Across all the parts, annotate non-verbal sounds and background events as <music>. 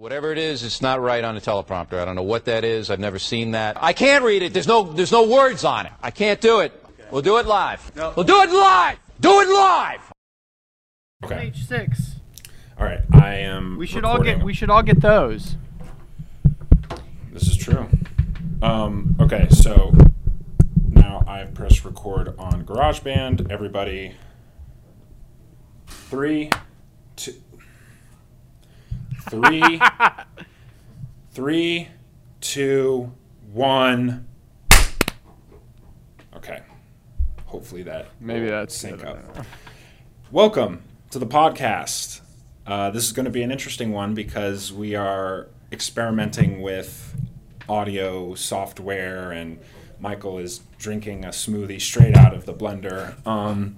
Whatever it is, it's not right on the teleprompter. I don't know what that is. I've never seen that. I can't read it. There's no, there's no words on it. I can't do it. We'll do it live. We'll do it live. Do it live. Okay. Page six. All right. I am. We should all get. We should all get those. This is true. Um, okay, so now I press record on GarageBand. Everybody, three, two, three, <laughs> three, two, one. Okay. Hopefully that Maybe that's sync up. Welcome to the podcast. Uh, this is going to be an interesting one because we are experimenting with audio software, and Michael is drinking a smoothie straight out of the blender. Um,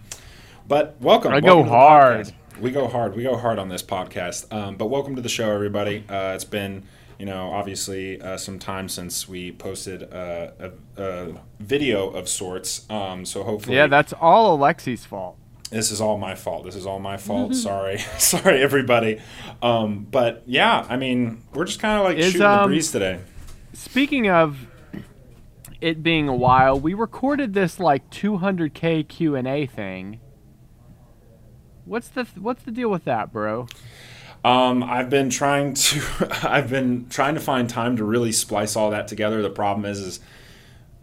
but welcome. I go welcome the hard. We go hard. We go hard on this podcast. Um, but welcome to the show, everybody. Uh, it's been, you know, obviously uh, some time since we posted uh, a, a video of sorts. Um, so hopefully, Yeah, that's all Alexi's fault. this is all my fault. This is all my fault. <laughs> Sorry, <laughs> sorry, everybody. Um, but yeah, I mean, we're just kind of like Is, shooting the um, breeze today. Speaking of it being a while, we recorded this like 200k Q and A thing. What's the What's the deal with that, bro? Um, I've been trying to, <laughs> I've been trying to find time to really splice all that together. The problem is, is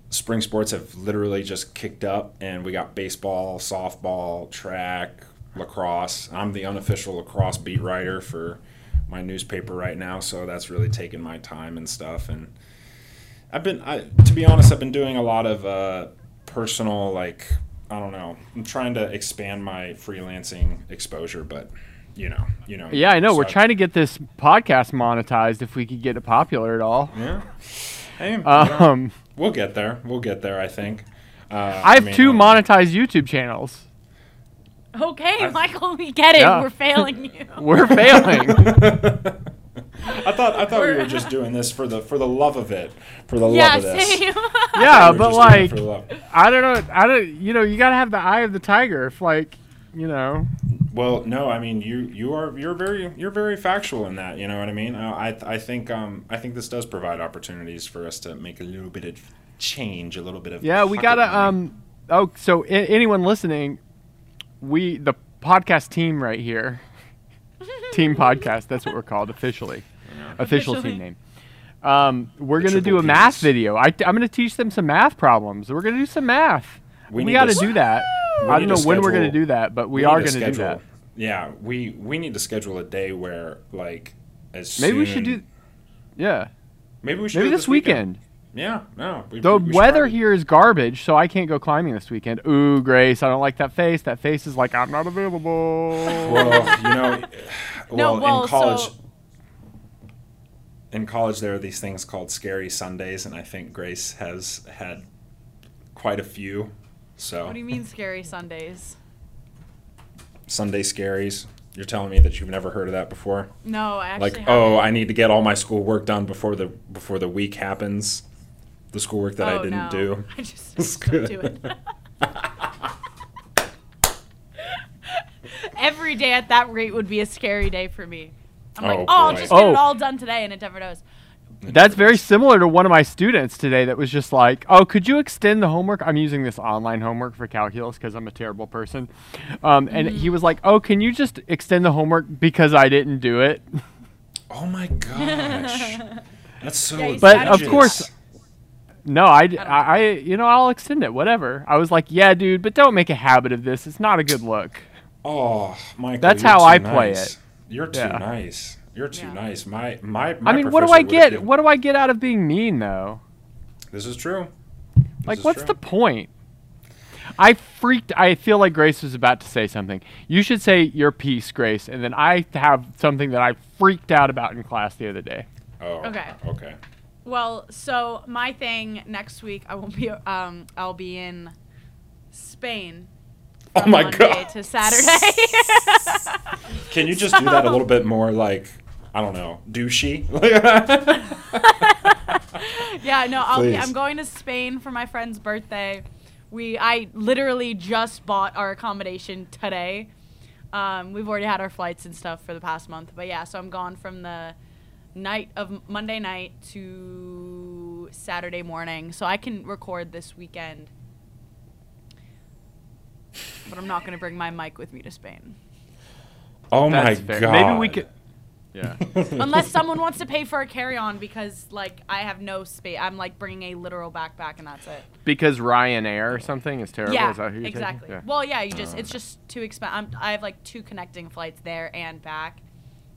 spring sports have literally just kicked up, and we got baseball, softball, track, lacrosse. I'm the unofficial lacrosse beat writer for my newspaper right now, so that's really taking my time and stuff. And I've been, I, to be honest, I've been doing a lot of uh, personal, like, I don't know. I'm trying to expand my freelancing exposure, but you know, you know. Yeah, I know. We're so- trying to get this podcast monetized if we could get it popular at all. Yeah. Hey, you know, Um, we'll get there. We'll get there. I think. Uh, I have mean, two uh, monetized YouTube channels. Okay, Michael, we get it. Yeah. We're failing you. We're failing. <laughs> <laughs> I thought I thought we were just doing this for the for the love of it, for the yeah, love of this. same. <laughs> yeah, We but just doing it like, for the love. I don't know. I don't. You know, you gotta have the eye of the tiger. If like, you know. well, no, I mean you you are you're very you're very factual in that. You know what I mean? Uh, I I think um I think this does provide opportunities for us to make a little bit of change, a little bit of Yeah, we gotta. Um. Oh, so I- anyone listening, we the podcast team right here, team podcast. That's what we're called officially. Official Officially. team name. Um, we're gonna do triple a math video. I, am gonna teach them some math problems. We're gonna do some math. We We, gotta do that. We I don't know to when we're gonna do that, but we, need are gonna do that. Yeah, we we need to schedule a day where like as Maybe we should do. Yeah, Maybe we should maybe do it this weekend. Yeah, no. We, The we weather probably- here is garbage, so I can't go climbing this weekend. Ooh, Grace, I don't like that face. That face is like I'm not available. Well, you know, <laughs> No, well, well, in college, so- in college there are these things called scary Sundays, and I think Grace has had quite a few. So what do you mean, scary Sundays? Sunday scaries. You're telling me that you've never heard of that before? No, I actually Like, oh, haven't. oh, I need to get all my school work done before the before the week happens. The schoolwork that I Oh, didn't no. do. <laughs> I just It's don't do it. <laughs> Every day at that rate would be a scary day for me. I'm like, Oh, oh, I'll boy. just get Oh. it all done today, and it never does. That's very similar to one of my students today that was just like, "Oh, could you extend the homework?" I'm using this online homework for calculus because I'm a terrible person. Um, and he was like, "Oh, can you just extend the homework because I didn't do it?" Oh my gosh, <laughs> that's so. Yeah, But, of course- that. No, I, d- don't I, I- you know, I'll extend it, whatever. I was like, "Yeah, dude, but don't make a habit of this. It's not a good look." Oh, Michael. That's you're how too I play it. You're too Yeah. nice. You're too Yeah. nice. My my. my I mean, what do I get? given- What do I get out of being mean, though? This is true. Like, is what's true. the point? I freaked. I feel like Grace was about to say something. You should say your piece, Grace, and then I have something that I freaked out about in class the other day. Oh. Okay. Okay. Well, so my thing next week, I won't be. Um, I'll be in Spain. Oh my Monday god. To Saturday. <laughs> Can you just do that a little bit more like I don't know, douchey? <laughs> yeah, no, I'll be, I'm going to Spain for my friend's birthday. We I literally just bought our accommodation today. Um, we've already had our flights and stuff for the past month, but yeah, so I'm gone from the night of Monday night to Saturday morning, so I can record this weekend. But I'm not gonna bring my mic with me to Spain. Oh That's my fair. god. Maybe we could. Yeah. <laughs> Unless someone wants to pay for a carry-on because like I have no space. I'm like bringing a literal backpack and that's it. because Ryanair or something is terrible. yeah, Is that who you're exactly. Yeah. Well, yeah, you just oh. it's just too expensive. I have like two connecting flights there and back.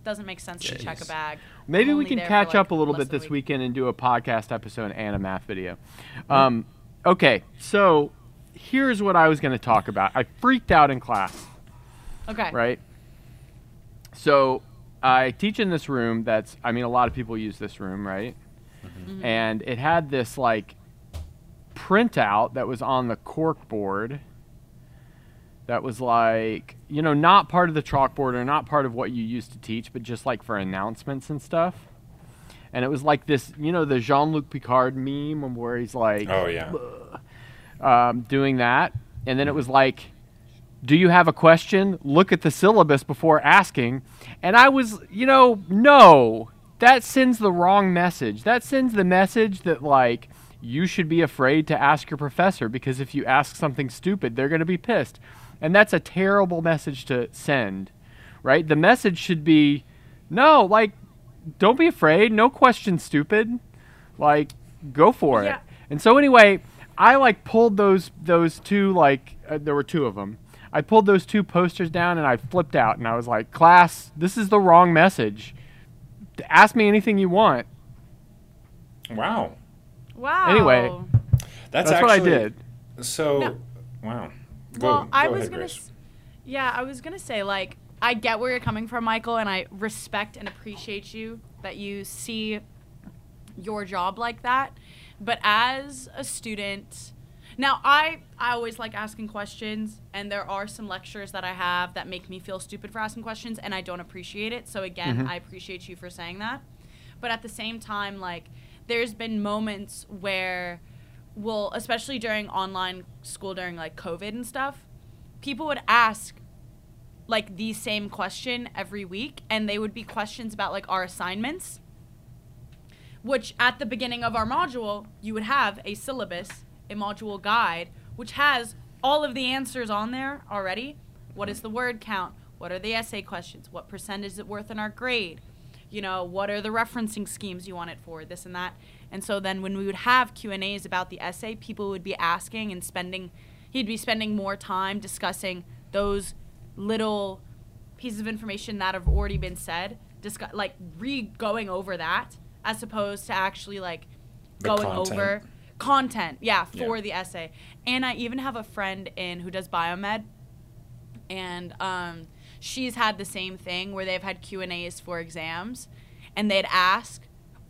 Doesn't make sense to check a bag. Maybe we can catch like, up a little bit this week. weekend and do a podcast episode and a math video. Um, okay, so here's what I was going to talk about. I freaked out in class, Okay. right? So I teach in this room that's, I mean, a lot of people use this room, right? Mm-hmm. And it had this like printout that was on the cork board that was like, you know, not part of the chalkboard or not part of what you used to teach, but just like for announcements and stuff. And it was like this, you know, the Jean Luc Picard meme where he's like, Oh yeah. um, doing that. And then it was like, do you have a question? Look at the syllabus before asking. And I was, you know, no, that sends the wrong message. That sends the message that, like, you should be afraid to ask your professor because if you ask something stupid, they're going to be pissed. And that's a terrible message to send, right? The message should be, no, like, don't be afraid. No question stupid. Like, go for Yeah. it. And so anyway, I like pulled those those two like uh, there were two of them. I pulled those two posters down and I flipped out and I was like, "Class, this is the wrong message. Ask me anything you want." Wow. Wow. Anyway. That's, That's what I did. So No. wow. Go, Well, I go was ahead, gonna. S- yeah, I was gonna say like I get where you're coming from, Michael, and I respect and appreciate you that you see your job like that. But as a student, now I I always like asking questions, and there are some lectures that I have that make me feel stupid for asking questions, and I don't appreciate it. So again, mm-hmm. I appreciate you for saying that. But at the same time, like there's been moments where well, especially during online school during like COVID and stuff, people would ask like the same question every week and they would be questions about like our assignments which at the beginning of our module you would have a syllabus a module guide which has all of the answers on there already. What is the word count? What are the essay questions? What percent is it worth in our grade? You know what are the referencing schemes you want it for? This and that and so then when we would have q and a's about the essay people would be asking and spending he'd be spending more time discussing those little pieces of information that have already been said discuss like re going over that as opposed to actually like The going content. over content yeah for Yeah. the essay and i even have a friend in who does biomed and um, she's had the same thing where they've had q and a's for exams and they'd ask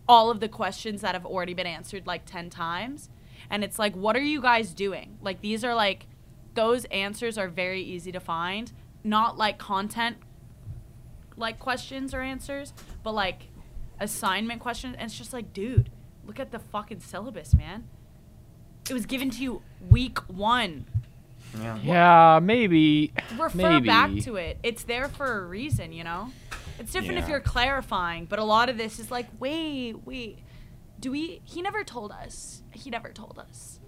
all of the questions that have already been answered like 10 times and it's like what are you guys doing like these are like those answers are very easy to find not like content like questions or answers but like assignment questions and it's just like dude look at the fucking syllabus man it was given to you week one Yeah, maybe. refer maybe. back to it. It's there for a reason, you know? It's different if you're clarifying, but a lot of this is like, wait, wait. Do we he never told us. He never told us.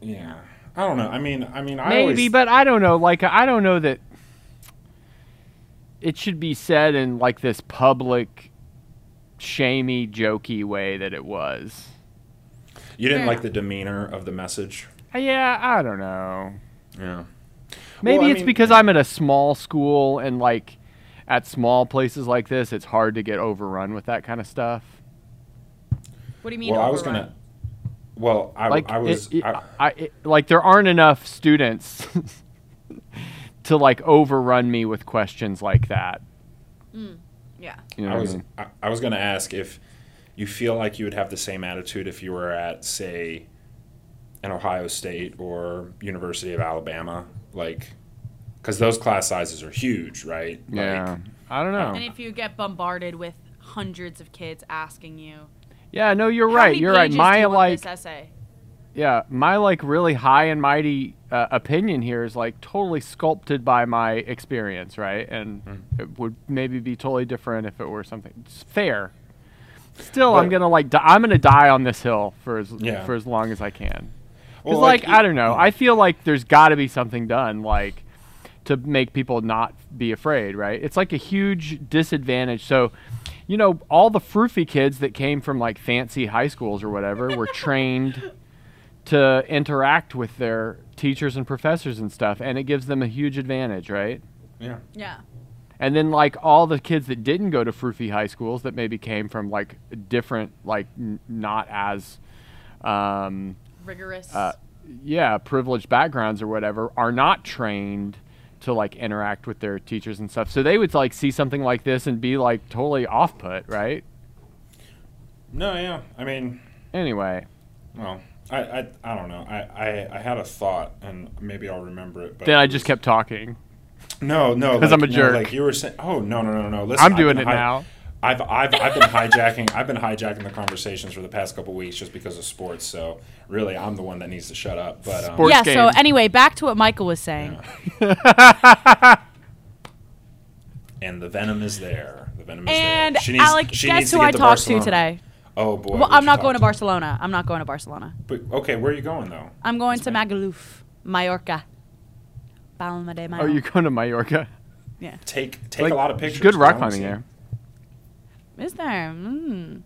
Yeah. I don't know. I mean, I mean, I Maybe, always, but I don't know. Like, I don't know that it should be said in like this public, shamey, jokey way that it was. you didn't Fair like the demeanor of the message. Uh, Yeah, I don't know. Yeah. Maybe Well, I it's mean- because I'm at a small school and like at small places like this, it's hard to get overrun with that kind of stuff. What do you mean? Well, I was gonna. Well, I, Like I was. it- it- I, I- it- like there aren't enough students <laughs> to like overrun me with questions like that. Mm, yeah. You know I what I was mean? I, I was going to ask if you feel like you would have the same attitude if you were at say an Ohio State or University of Alabama like cuz those class sizes are huge, right? Yeah, I don't know. And if you get bombarded with hundreds of kids asking you, Yeah, no, you're "How right. many You're right. My you like, this essay. yeah, my like really high and mighty uh, opinion here is like totally sculpted by my experience, right? And Mm-hmm. it would maybe be totally different if it were something it's fair. Still, I'm gonna like. Di- I'm gonna die on this hill for as Yeah. for as long as I can. Because Well, like, like, I don't know. I feel like there's got to be something done like to make people not be afraid. Right? It's like a huge disadvantage. So. You know, all the froofy kids that came from like fancy high schools or whatever were <laughs> trained to interact with their teachers and professors and stuff, and it gives them a huge advantage, right? Yeah. Yeah. And then like all the kids that didn't go to froofy high schools that maybe came from like different, like n- not as, um, Rigorous. uh, yeah, privileged backgrounds or whatever, are not trained to like interact with their teachers and stuff. So they would like see something like this and be like totally off put, right? No, yeah. I mean, Anyway, well, I, I, I don't know. I, I, I had a thought, and maybe I'll remember it. But then I just kept talking. No, no, <laughs> 'Cause like, I'm a no, jerk. like you were saying. Oh no, no, no, no. Listen, I'm doing been it hi- now. I've, I've, I've been hijacking. I've been hijacking the conversations for the past couple weeks just because of sports. So really, I'm the one that needs to shut up. But um, Sports yeah. So anyway, back to what Michael was saying. <laughs> and the venom is there. The venom is And there. She needs, Alec, she guess who to I get to talked to today? Oh boy. Well, I'm not going to Barcelona. I'm not going to Barcelona. But okay, where are you going though? I'm going to Spain. Magaluf, Mallorca. Palma de Oh, Mallorca. you going to Mallorca? Yeah. Take take Like, a lot of pictures. Good rock climbing there. Is there? Mm.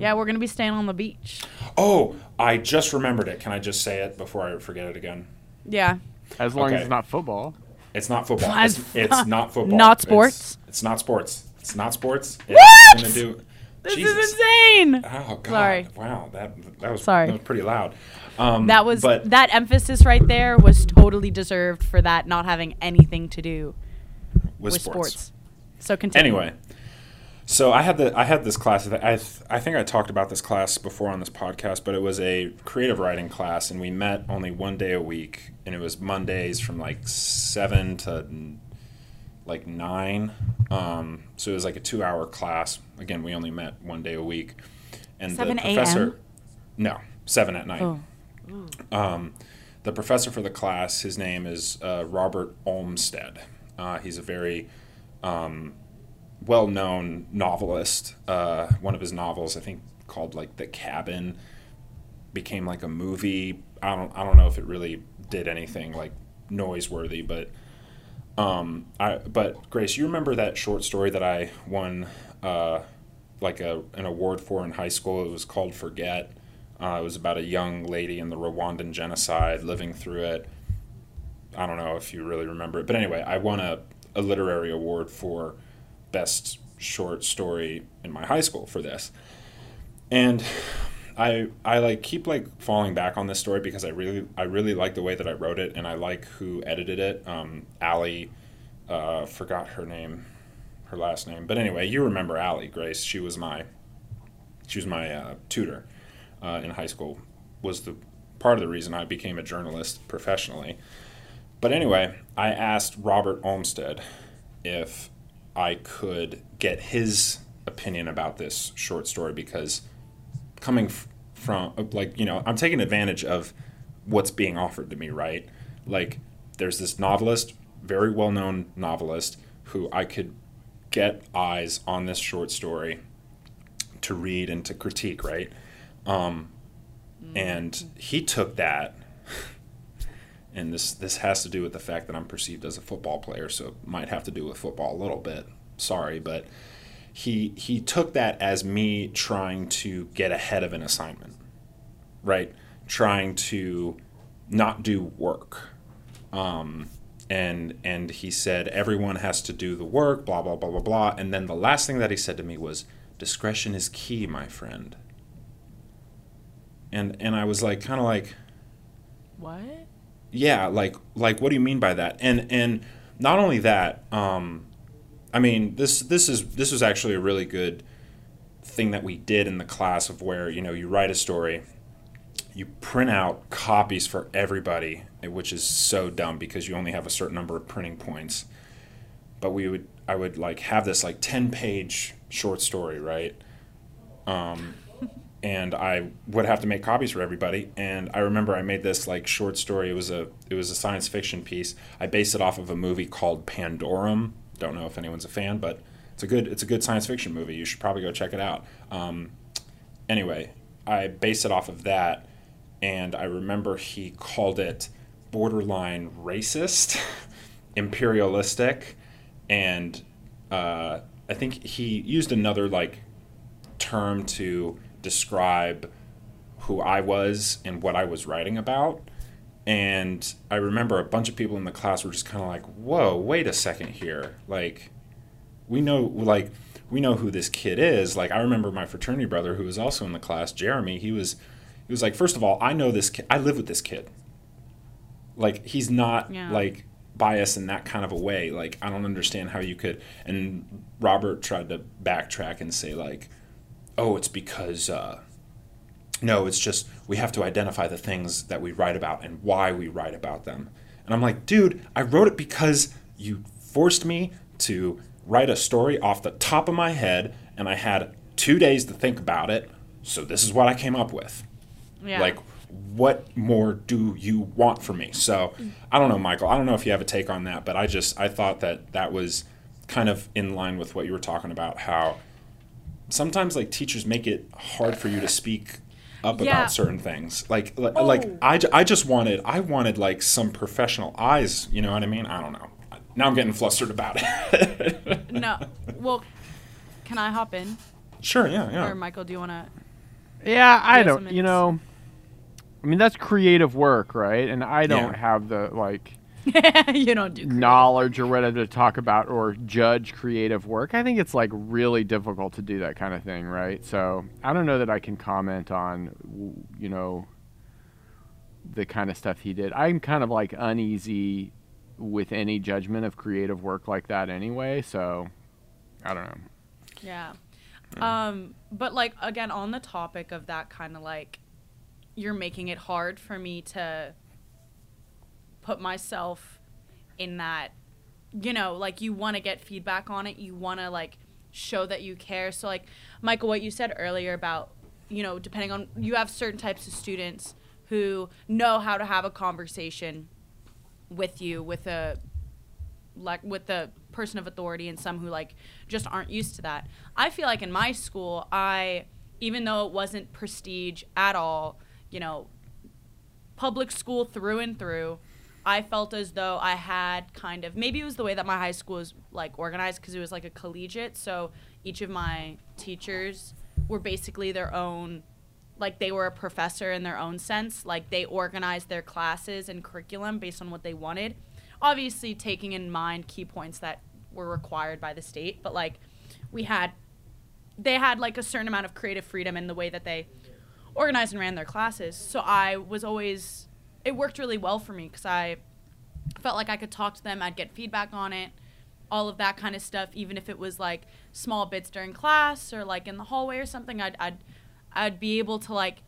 Yeah, we're gonna be staying on the beach. Oh, I just remembered it. Can I just say it before I forget it again? Yeah. As long as it's not football. It's not football. It's, it's not football. Not sports? It's, not sports. It's not sports. What? It's gonna do. This Jesus. is insane. Oh God! Sorry. Wow, that that was Sorry. That was pretty loud. Um, That was But that emphasis right there was totally deserved for that not having anything to do with, with sports. sports. So continue. Anyway, so I had the I had this class. I th- I think I talked about this class before on this podcast, but it was a creative writing class, and we met only one day a week, and it was Mondays from like seven to like nine. Um, so it was like a two-hour class. Again, we only met one day a week, and 7 the professor. No, seven at night. Oh. Um, the professor for the class, his name is uh, Robert Olmstead. Uh, he's a very um, well-known novelist. Uh, one of his novels, I think, called like The Cabin, became like a movie. I don't, I don't know if it really did anything like noise-worthy, but um, I, but Grace, you remember that short story that I won, uh, like a an award for in high school? It was called Forget. Uh, it was about a young lady in the Rwandan genocide living through it. I don't know if you really remember it, but anyway, I won a, a literary award for best short story in my high school for this. And I I like keep like falling back on this story because I really I really like the way that I wrote it and I like who edited it. Um, Allie, uh, forgot her name, her last name, but anyway, you remember Allie Grace? She was my she was my uh, tutor uh, in high school. Was the part of the reason I became a journalist professionally. But anyway, I asked Robert Olmstead if I could get his opinion about this short story because coming f- from like you know I'm taking advantage of what's being offered to me, right? Like there's this novelist, very well-known novelist who I could get eyes on this short story to read and to critique, right? Um, and he took that and this this has to do with the fact that I'm perceived as a football player, so it might have to do with football a little bit. Sorry, but he he took that as me trying to get ahead of an assignment, right? Trying to not do work, um, and and he said everyone has to do the work, blah blah blah blah blah. And then the last thing that he said to me was, "Discretion is key, my friend." And and I was like, kind of like What? Yeah like like what do you mean by that? And and not only that um i mean this this is this was actually a really good thing that we did in the class of where you know you write a story you print out copies for everybody which is so dumb because you only have a certain number of printing points. But we would i would like have this like 10 page short story right? Um and I would have to make copies for everybody. And I remember I made this like short story. It was a it was a science fiction piece. I based it off of a movie called Pandorum. Don't know if anyone's a fan, but it's a good it's a good science fiction movie. You should probably go check it out. Um, anyway, I base it off of that, and I remember he called it borderline racist, <laughs> imperialistic, and uh, I think he used another like term to describe who I was and what I was writing about. And I remember a bunch of people in the class were just kind of like, "Whoa, wait a second here! Like, we know, like, we know who this kid is." Like, I remember my fraternity brother, who was also in the class, Jeremy. He was, he was like, first of all, I know this kid. I live with this kid. Like, he's not Yeah. like biased in that kind of a way. Like, I don't understand how you could. And Robert tried to backtrack and say like, "Oh, it's because." Uh, no, it's just we have to identify the things that we write about and why we write about them. And I'm like, dude, I wrote it because you forced me to write a story off the top of my head, and I had two days to think about it. So this is what I came up with. Yeah. Like, what more do you want from me? So I don't know, Michael. I don't know if you have a take on that, but I just I thought that that was kind of in line with what you were talking about. How sometimes like teachers make it hard for you to speak up Yeah. about certain things. Like oh. like Oh. I, I just wanted I wanted like some professional eyes. You know what I mean? I don't know. Now I'm getting flustered about it. <laughs> no. Well, can I hop in? sure. Yeah. Yeah. Or Michael, do you want to? Yeah, I don't. You know, I mean that's creative work, right? And I don't Yeah. have the like <laughs> you don't do. knowledge or whatever to talk about or judge creative work. I think it's like really difficult to do that kind of thing, right? So I don't know that I can comment on, you know, the kind of stuff he did. I'm kind of like uneasy with any judgment of creative work like that anyway. So I don't know. Yeah. Um, but like again on the topic of that kind of like you're making it hard for me to put myself in that you know, like you want to get feedback on it, you want to like show that you care. So like Michael what you said earlier about you know, depending on you have certain types of students who know how to have a conversation with you with a like with the person of authority and some who like just aren't used to that. I feel like in my school, I even though it wasn't prestige at all, you know, public school through and through, I felt as though I had kind of maybe it was the way that my high school was like organized because it was like a collegiate, so each of my teachers were basically their own like they were a professor in their own sense like they organized their classes and curriculum based on what they wanted. Obviously taking in mind key points that were required by the state but like we had they had like a certain amount of creative freedom in the way that they organized and ran their classes. So i was always it worked really well for me because i felt like i could talk to them i'd get feedback on it all of that kind of stuff even if it was like small bits during class or like in the hallway or something i'd i'd, I'd be able to like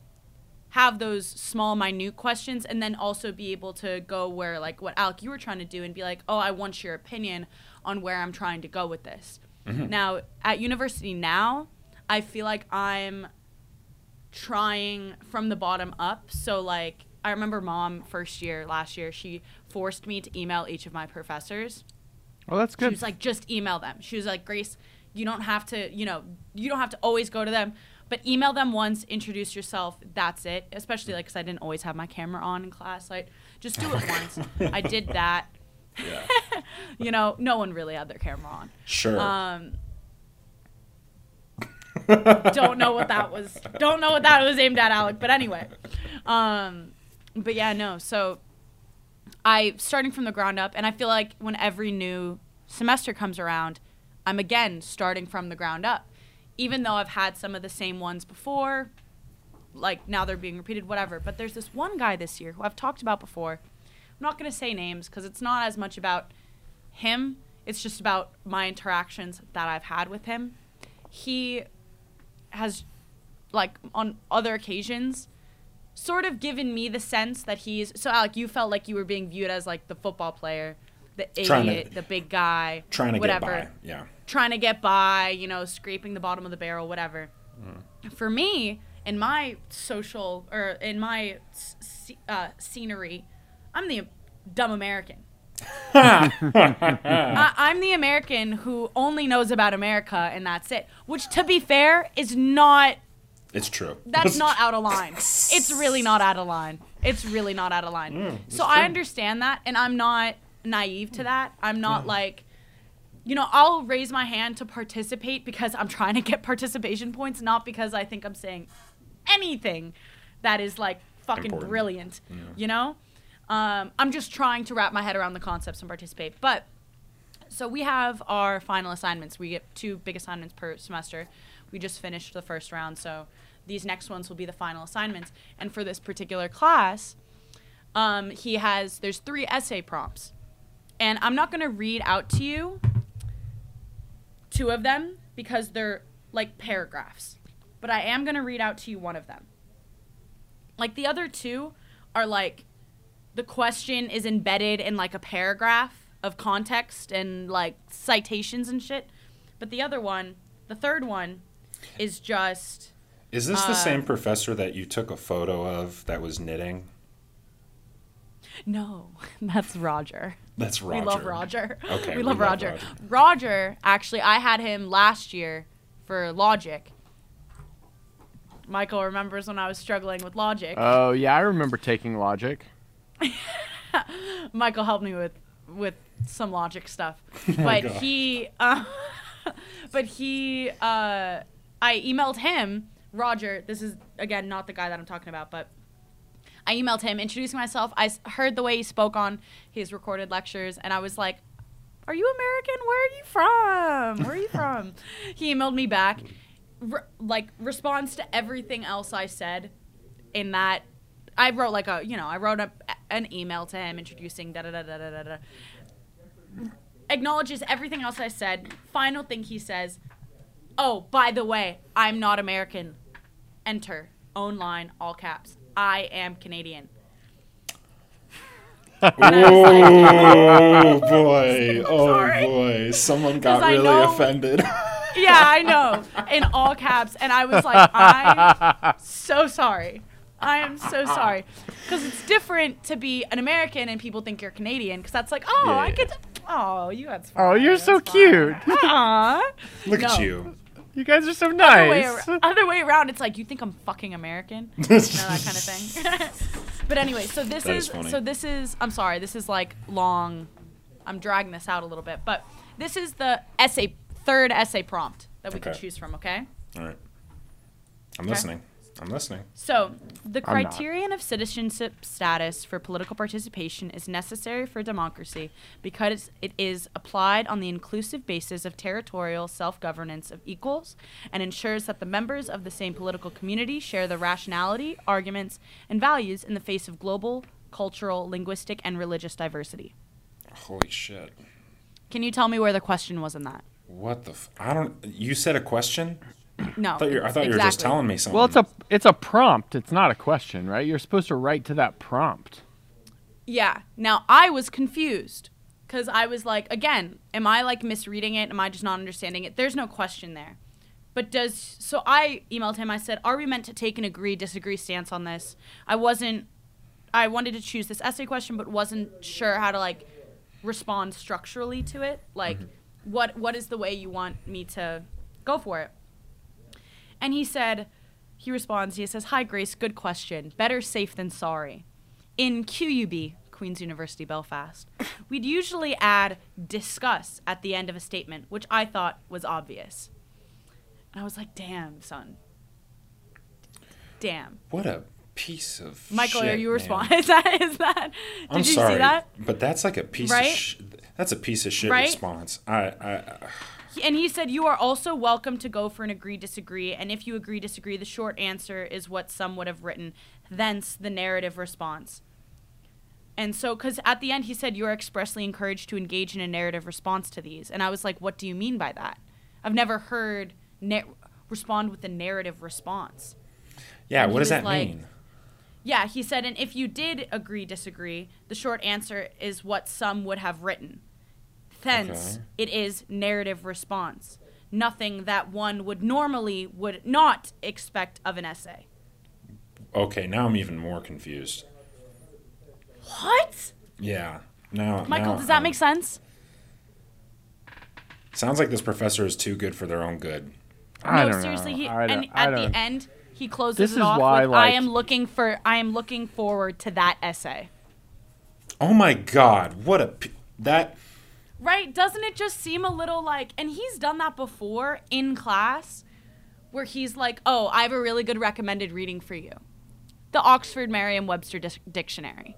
have those small minute questions and then also be able to go where like what Alec you were trying to do and be like, "Oh, I want your opinion on where I'm trying to go with this." Mm-hmm. Now, at university now, I feel like I'm trying from the bottom up. So like I remember mom first year last year, she forced me to email each of my professors. Well, that's good. She was like, just email them. She was like, Grace, you don't have to, you know, you don't have to always go to them, but email them once, introduce yourself. That's it. Especially like, cause I didn't always have my camera on in class. Like, just do it once. <laughs> I did that. Yeah. <laughs> You know, no one really had their camera on. Sure. Um, don't know what that was. Don't know what that was aimed at, Alec. But anyway, um, but yeah, no. So I starting from the ground up, and I feel like when every new semester comes around, I'm again starting from the ground up. Even though I've had some of the same ones before, like now they're being repeated, whatever. But there's this one guy this year who I've talked about before. I'm not gonna say names because it's not as much about him. It's just about my interactions that I've had with him. He has, like, on other occasions, sort of given me the sense that he's. So, Alec, you felt like you were being viewed as, like, the football player, the Trying to- idiot, the big guy, Trying to whatever. get by. Yeah. Trying to get by, you know, scraping the bottom of the barrel, whatever. For me, in my social, or in my uh, scenery, I'm the dumb American. <laughs> I, I'm the American who only knows about America and that's it. Which, to be fair, is not It's true. That's not <laughs> out of line. It's really not out of line. It's really not out of line. Mm, so I understand that, and I'm not naive to that. I'm not like, you know, I'll raise my hand to participate because I'm trying to get <laughs> participation points, not because I think I'm saying anything that is like fucking Important. brilliant. You know, um, I'm just trying to wrap my head around the concepts and participate. But so we have our final assignments. We get two big assignments per semester. We just finished the first round, so these next ones will be the final assignments. And for this particular class, um, he has there's three essay prompts, and I'm not gonna read out to you two of them because they're like paragraphs, but I am gonna read out to you one of them. Like the other two are like the question is embedded in like a paragraph of context and like citations and shit. But the other one, the third one, is just Is this Uh, the same professor that you took a photo of that was knitting? no, <laughs> that's Roger. That's Roger. We love Roger. Okay, we love Roger. Roger, actually, I had him last year for logic. Michael remembers when I was struggling with logic. Oh yeah, I remember taking logic. <laughs> Michael helped me with with some logic stuff, <laughs> Oh but God. he, uh, but he, uh, I emailed him Roger. This is again not the guy that I'm talking about, but I emailed him introducing myself. I heard the way he spoke on his recorded lectures, and I was like, "Are you American? Where are you from? Where are you from?" <laughs> he emailed me back, re- like responds to everything else I said in that I wrote like a you know I wrote a, an email to him introducing da da da da da da. Acknowledges everything else I said. Final thing he says, "Oh, by the way, I'm not American." Enter own line all caps. I am Canadian. <laughs> Oh boy! <laughs> Oh boy! Someone got really know- offended. <laughs> Yeah, I know. In all caps. And I was like, I'm so sorry. I am so sorry. Because it's different to be an American and people think you're Canadian. Because that's like, oh, Yeah, I could. Oh, you that's Oh, you're so cute. Aw. Look at you. You guys are so nice. Other way, nice. ar- other way around, it's like you think I'm fucking American, <laughs> you know that kind of thing. <laughs> but anyway, so this That is, is funny. so this is. I'm sorry, this is like long. I'm dragging this out a little bit, but this is the essay, third essay prompt that we can choose from. Okay. All right. I'm listening. I'm listening. So, the criterion of citizenship status for political participation is necessary for democracy because it is applied on the inclusive basis of territorial self governance of equals and ensures that the members of the same political community share the rationality, arguments, and values in the face of global, cultural, linguistic, and religious diversity. Holy shit! Can you tell me where the question was in that? What the? F- I don't. You said a question. No. I thought, you I thought you were just telling me something. Well, it's a it's a prompt. It's not a question, right? You're supposed to write to that prompt. Yeah. Now I was confused because I was like, again, am I like misreading it? Am I just not understanding it? There's no question there. But does so? I emailed him. I said, "Are we meant to take an agree disagree stance on this?" I wasn't. I wanted to choose this essay question, but wasn't sure how to like respond structurally to it. Like, mm-hmm. what what is the way you want me to go for it? And he said, he responds, he says, Hi, Grace, good question. Better safe than sorry. In QUB, Queen's University Belfast, we'd usually add discuss at the end of a statement, which I thought was obvious. And I was like, damn, son. Damn. what a piece of. Michael, shit, are you responding? <laughs> Is that, is that, did I'm you sorry, see that? but that's like a piece Right? of. Sh- that's a piece of shit Right? response. I. I. He- And he said, You are also welcome to go for an agree disagree. And if you agree disagree, the short answer is what some would have written, thence the narrative response. And so, because at the end he said, You are expressly encouraged to engage in a narrative response to these. And I was like, What do you mean by that? I've never heard na- respond with a narrative response. Yeah. And What does that like- mean? Yeah, he said, and if you did agree disagree, the short answer is what some would have written. Thence, Okay. it is narrative response. Nothing that one would normally would not expect of an essay. Okay. Now I'm even more confused. What? Yeah. Now. Michael, now does that I'm- make sense? Sounds like this professor is too good for their own good. I no, don't seriously, know. he I and don't- I at don't- the end he closes This it is off why, with, "I like- am looking for, I am looking forward to that essay." Oh my God! What a that. Right? Doesn't it just seem a little like, and he's done that before in class, where he's like, "Oh, I have a really good recommended reading for you, the Oxford Merriam-Webster Dis- Dictionary."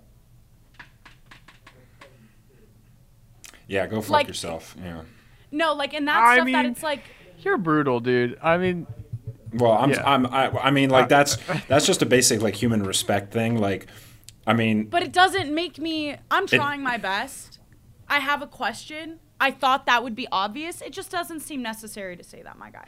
Yeah, go fuck Like- yourself. Yeah. No, like in that I stuff that it's like, You're brutal, dude. I mean, Well, I'm, Yeah. I'm, I, I mean, like uh, that's that's just a basic like human respect thing. Like, I mean, but it doesn't make me. I'm trying my best. I have a question. I thought that would be obvious. It just doesn't seem necessary to say that, my guy.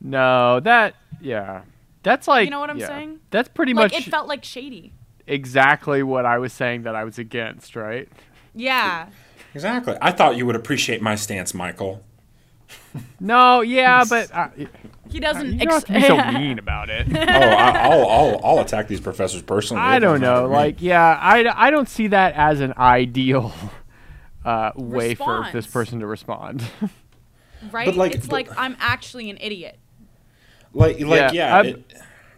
no, that yeah, that's like You know what I'm yeah. saying? That's pretty Like much it felt like shady. exactly what I was saying that I was against, right? Yeah. exactly. I thought you would appreciate my stance, Michael. <laughs> No, yeah, <laughs> but uh, He doesn't. you don't have Ex- to be so <laughs> mean about it. Oh, I, I'll, I'll, I'll attack these professors personally. I don't know. Like, yeah, I, I don't see that as an ideal uh, way for this person to respond. <laughs> right? But like, it's but- like I'm actually an idiot. like, like, Yeah, yeah. I'm- it-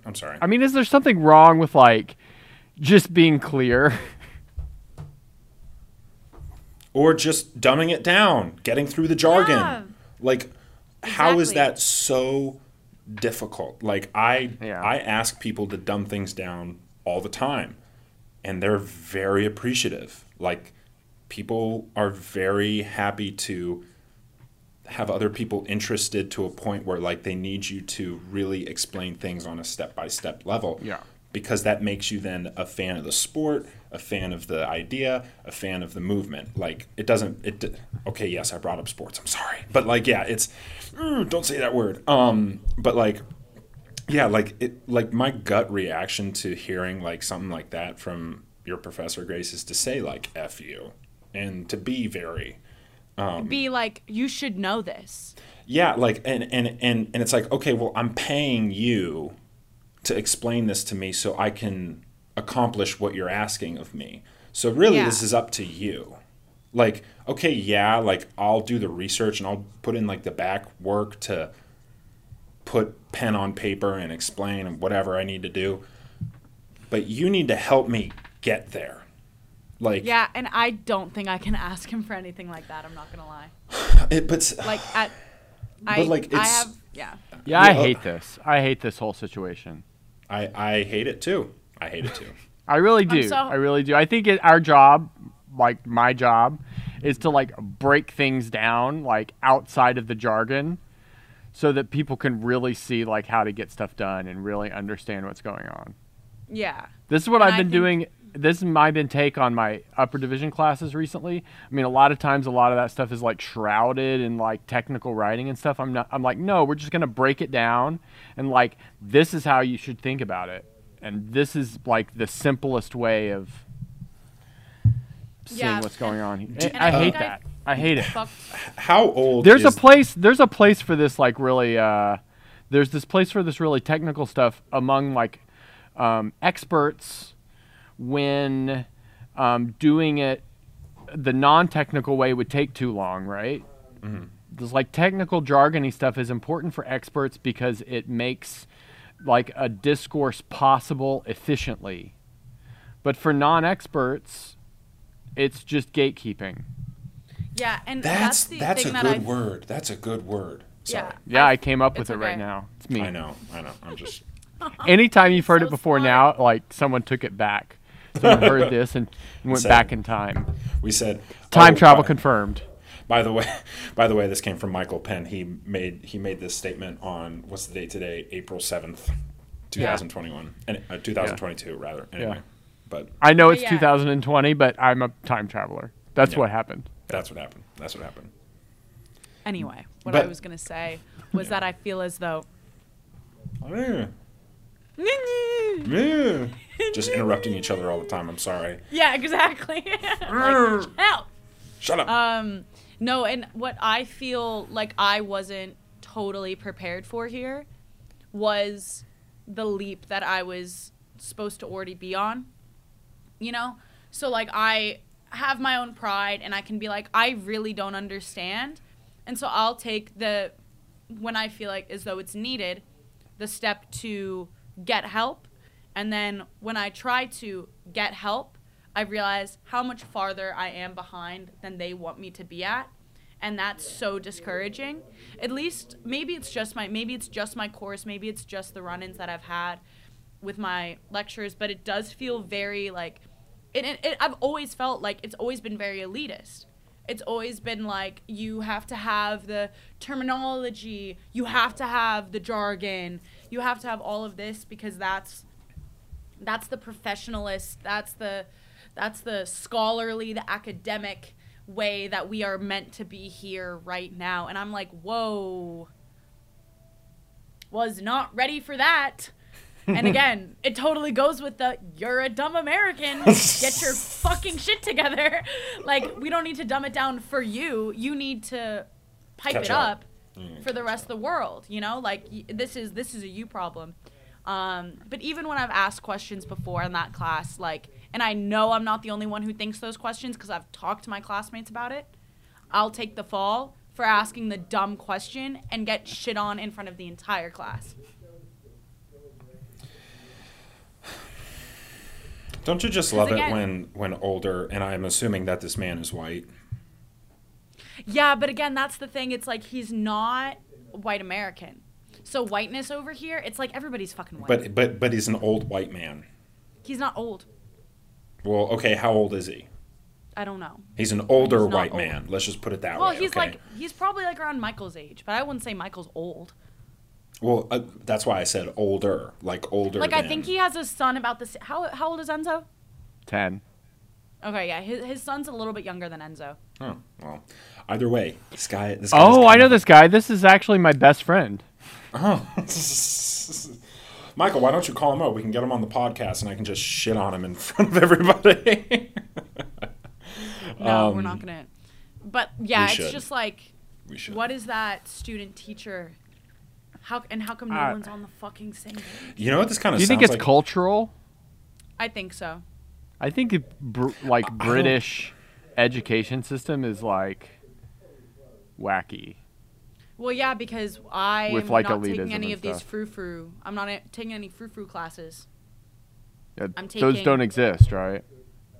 I'm sorry. I mean, is there something wrong with like just being clear? <laughs> or just dumbing it down, getting through the jargon. Yeah. Like, how is that so difficult? Like, I Yeah. I ask people to dumb things down all the time, and they're very appreciative. Like, people are very happy to have other people interested to a point where like they need you to really explain things on a step by step level. Yeah. Because that makes you then a fan of the sport, a fan of the idea, a fan of the movement. Like it doesn't it okay, yes, I brought up sports. I'm sorry. But like yeah, it's don't say that word. Um but like yeah, like it like my gut reaction to hearing like something like that from your professor Grace is to say like F you and to be very Um, Be like, you should know this. yeah, like and and and and it's like, okay, well, I'm paying you to explain this to me so I can accomplish what you're asking of me. So really Yeah. this is up to you. Like, okay, yeah, like I'll do the research and I'll put in like the back work to put pen on paper and explain whatever I need to do. But you need to help me get there. Like Yeah, and I don't think I can ask him for anything like that. I'm not gonna lie. <sighs> it, but <sighs> Like at, I, like, I it's- have yeah. Yeah, I uh, hate this. I hate this whole situation. I I hate it too. I hate it too. <laughs> I really do. so- I really do. I think it, our job, like my job, is to like break things down like outside of the jargon, so that people can really see like how to get stuff done and really understand what's going on. Yeah. This is what And I've I been think- doing. This is my been take on my upper division classes recently. I mean, a lot of times, a lot of that stuff is like shrouded in like technical writing and stuff. I'm not. I'm like, no, we're just gonna break it down and like this is how you should think about it, and this is like the simplest way of seeing Yeah, what's going on. and I, I I hate I- that. I hate it. How old There's is a place. There's a place for this. Like really. Uh, there's this place for this really technical stuff among like um, experts when um, doing it the non-technical way would take too long, right? This like technical jargony stuff is important for experts because it makes like a discourse possible efficiently. But for non-experts, it's just gatekeeping. Yeah, and That's that's, the that's a thing good that I word. That's a good word. Sorry. Yeah. Yeah, I, came up with it's it right now. It's me. I know. I know. I'm just <laughs> Anytime you've heard So it before smart. now, like someone took it back. <laughs> Someone heard <laughs> this and, and went Said- back in time. we said Time oh, travel by, confirmed. by the way, <laughs> by the way, this came from Michael Penn. He made he made this statement on what's the date today? April 7th, 2021. And uh, 2022 rather. Anyway. Yeah. But I know Oh, it's yeah. 2020, but I'm a time traveler. That's Yeah. what happened. that's what happened. That's what happened. anyway, what But- I was gonna say was that I feel as though Yeah. Yeah. <laughs> Just interrupting each other all the time. I'm sorry. Yeah, exactly. <laughs> like, help. Shut up. Um, no, and what I feel like I wasn't totally prepared for here was the leap that I was supposed to already be on. You know? So, like, I have my own pride and I can be like, I really don't understand. And so I'll take the, when I feel like as though it's needed, the step to get help. And then when I try to get help, I realize how much farther I am behind than they want me to be at. And that's so discouraging. At least maybe it's just my maybe it's just my course, maybe it's just the run-ins that I've had with my lectures, but it does feel very like it, it, it I've always felt like it's always been very elitist it's always been like you have to have the terminology, you have to have the jargon, you have to have all of this because that's that's the professionalist, that's the that's the scholarly, the academic way that we are meant to be here right now. And I'm like, "Whoa. Was not ready for that." and <laughs> again, it totally goes with the you're a dumb American. <laughs> Get your fucking shit together. <laughs> Like we don't need to dumb it down for you. You need to pipe Catch it up. up for the rest of the world, you know? Like y- this is this is a you problem. Um, but even when I've asked questions before in that class, like, and I know I'm not the only one who thinks those questions because I've talked to my classmates about it, I'll take the fall for asking the dumb question and get shit on in front of the entire class. Don't you just love it when when older and I'm assuming that this man is white. Yeah, but again, that's the thing. It's like he's not white American. So whiteness over here, it's like everybody's fucking white. But but but he's an old white man. he's not old. Well, okay, how old is he? I don't know. He's an older He's white old. man. Let's just put it that Well, way. Well, he's okay? like he's probably like around Michael's age, but I wouldn't say Michael's old. Well, uh, that's why I said older, like older. Like I think he has a son about this. How how old is Enzo? Ten. Okay, yeah, his his son's a little bit younger than Enzo. Oh well, either way, this guy. This guy's Oh, I know this guy. This is actually my best friend. Oh. <laughs> Michael, why don't you call him up? We can get him on the podcast, and I can just shit on him in <laughs> front of everybody. <laughs> No, we're Um, not gonna. But yeah, we it's should. just like, we should. what is that student teacher? How and how come no Uh, one's on the fucking same page? You know what this kind of Do you think it's like? cultural? I think so. I think the br- like British education system is like wacky. Well, yeah, because I With, am like, not elitism taking any and of these stuff. frou frou. I'm not a- taking any frou frou classes. Uh, I'm Those taking- don't exist, right?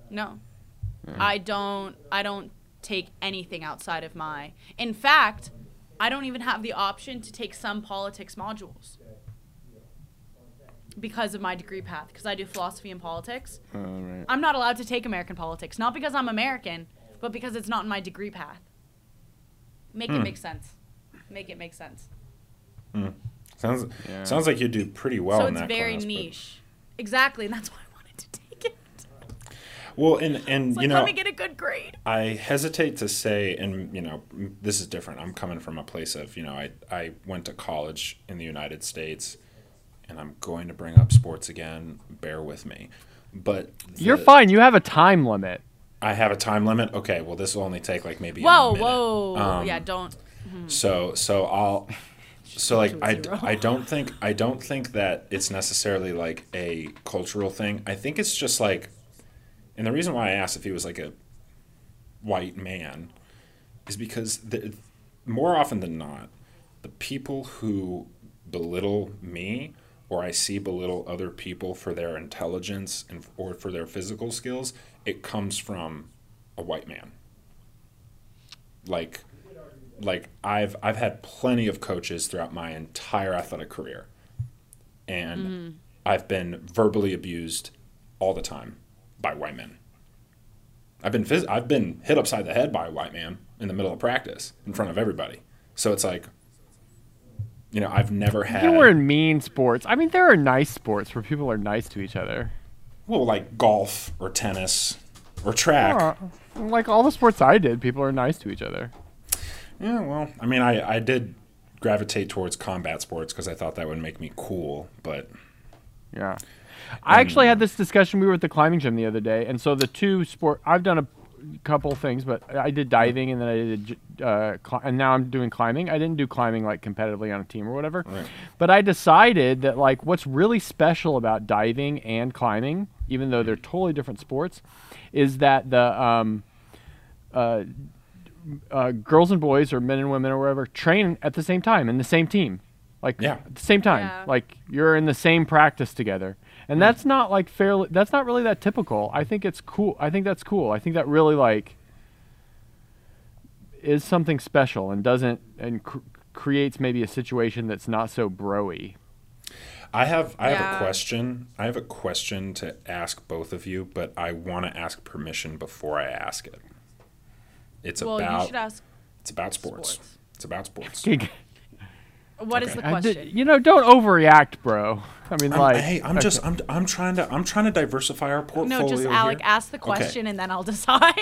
No, I don't. I don't take anything outside of my. In fact, I don't even have the option to take some politics modules because of my degree path. Because I do philosophy and politics, Oh, right. I'm not allowed to take American politics. Not because I'm American, but because it's not in my degree path. Make it Hmm. make sense. Make it make sense. Sounds Yeah. sounds like you do pretty well so in it's that very class, but- niche. Exactly, and that's why I wanted to take it. Well, and and It's like, you know, let me get a good grade. I hesitate to say, and you know, this is different. I'm coming from a place of, you know, I, I went to college in the United States, and I'm going to bring up sports again. Bear with me, but You're fine. You have a time limit. I have a time limit. Okay, well, this will only take like maybe. a Whoa, minute. whoa, Um, yeah, don't. So so I'll so like I. I don't <laughs> think I don't think that it's necessarily like a cultural thing. I think it's just like and the reason why I asked if he was like a white man is because the, more often than not the people who belittle me or I see belittle other people for their intelligence and or for their physical skills, it comes from a white man. Like like I've I've had plenty of coaches throughout my entire athletic career. And mm-hmm. I've been verbally abused all the time by white men. I've been phys- I've been hit upside the head by a white man in the middle of practice in front of everybody. So it's like you know, I've never had You were in mean sports. I mean, there are nice sports where people are nice to each other. Well like golf or tennis or track. Uh, like all the sports I did, people are nice to each other. Yeah, well, I mean, I, I did gravitate towards combat sports because I thought that would make me cool, but Yeah. I actually had this discussion. We were at the climbing gym the other day, and so the two sport. I've done a couple things, but I did diving, and then I did, uh, cli- and now I'm doing climbing. I didn't do climbing like competitively on a team or whatever, Right. but I decided that like what's really special about diving and climbing, even though they're totally different sports, is that the um, uh, uh, girls and boys or men and women or whatever train at the same time in the same team. Like Yeah. at the same time, Yeah. like you're in the same practice together, and hmm. that's not like fairly. That's not really that typical. I think it's cool. I think that's cool. I think that really like is something special and doesn't and cr- creates maybe a situation that's not so broy. I have I have Yeah. a question. I have a question to ask both of you, but I want to ask permission before I ask it. It's well, about you should ask. it's about sports. sports. It's about sports. <laughs> What is Okay. the I did- question? you know, don't overreact, bro. I mean, I'm, like, hey, I'm just I'm I'm trying to I'm trying to diversify our portfolio. no, just Alec, here. ask the question and then I'll <laughs> decide.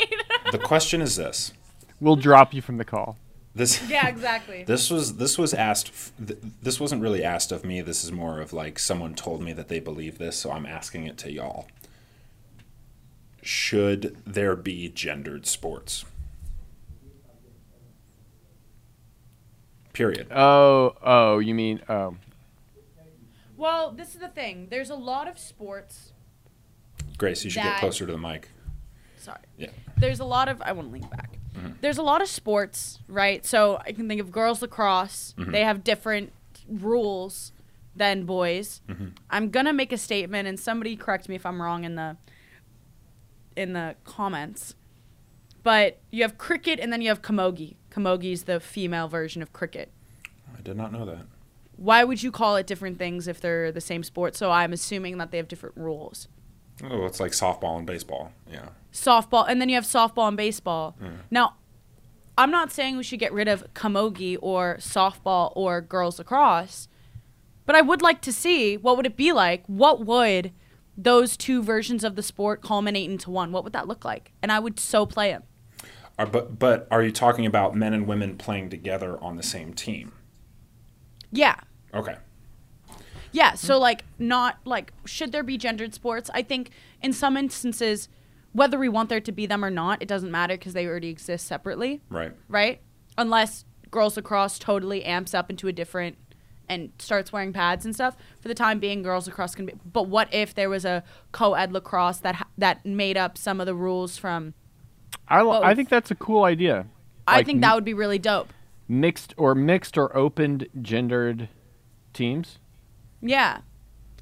The question is this. we'll drop you from the call. This <laughs> yeah, exactly. This was this was asked. th- This wasn't really asked of me. This is more of like someone told me that they believe this, so I'm asking it to y'all. Should there be gendered sports? Period. Oh, oh, you mean oh. Well, this is the thing. There's a lot of sports. Grace, you should that- get closer to the mic. Sorry. Yeah. There's a lot of. I want to lean back. Mm-hmm. There's a lot of sports, right? So I can think of girls lacrosse. Mm-hmm. They have different rules than boys. Mm-hmm. I'm gonna make a statement, and somebody correct me if I'm wrong in the in the comments. But you have cricket, and then you have camogie. Camogie is the female version of cricket. I did not know that. Why would you call it different things if they're the same sport? So I'm assuming that they have different rules. Oh, it's like softball and baseball. Yeah. softball, and then you have softball and baseball. Hmm. Now, I'm not saying we should get rid of camogie or softball or girls lacrosse, but I would like to see what would it be like. What would those two versions of the sport culminate into one? What would that look like? And I would so play them. Are, but but are you talking about men and women playing together on the same team? Yeah. Okay. Yeah, so like not like should there be gendered sports? I think in some instances whether we want there to be them or not, it doesn't matter because they already exist separately. Right. right? Unless girls lacrosse totally amps up into a different and starts wearing pads and stuff. For the time being, girls lacrosse can be. But what if there was a co-ed lacrosse that ha- that made up some of the rules from? I, li- I think that's a cool idea. I Like think that would be really dope. mixed or mixed or opened gendered teams. Yeah,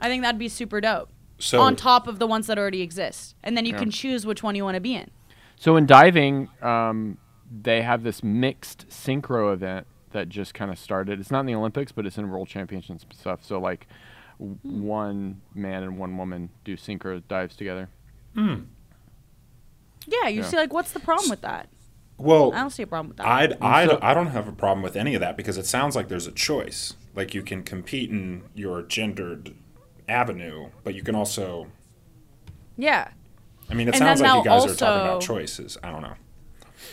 I think that'd be super dope. So on top of the ones that already exist, and then you Yeah. can choose which one you want to be in. So in diving, um, they have this mixed synchro event that just kind of started. It's not in the Olympics, but it's in World Championships and stuff. So like, w- one man and one woman do synchro dives together. Yeah, you Yeah. see, like, what's the problem with that? well, I don't see a problem with that. I'd, I, so- I don't have a problem with any of that because it sounds like there's a choice. Like you can compete in your gendered avenue, but you can also. yeah, I mean, it And sounds like you they'll guys are talking about choices. I don't know.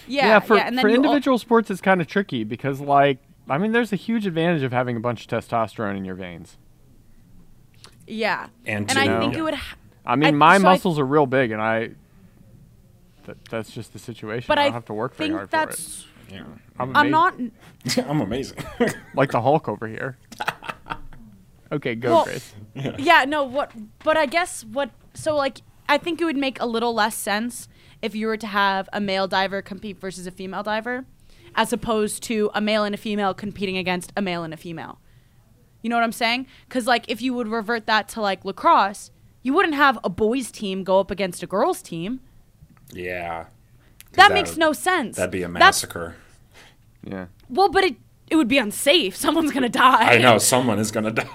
yeah, for yeah. And then for you al- individual sports, it's kind of tricky because like, I mean, there's a huge advantage of having a bunch of testosterone in your veins. yeah, And and I to- think it would. Ha- I mean, I- my so I- muscles are real big, and I. That, that's just the situation. but I I don't have to work very think hard that's. for it. Yeah. I'm, I'm amazing. not. <laughs> I'm amazing. <laughs> like the Hulk over here. <laughs> Okay, go, Well- Grace. Yeah, no, what but I guess what so like I think it would make a little less sense if you were to have a male diver compete versus a female diver as opposed to a male and a female competing against a male and a female. You know what I'm saying? Cuz like if you would revert that to like lacrosse, you wouldn't have a boys team go up against a girls team. Yeah. 'Cause That, makes would- no sense. That'd be a That's- massacre. Yeah. well, but it it would be unsafe. <laughs> Someone's going to die. I know someone is gonna die.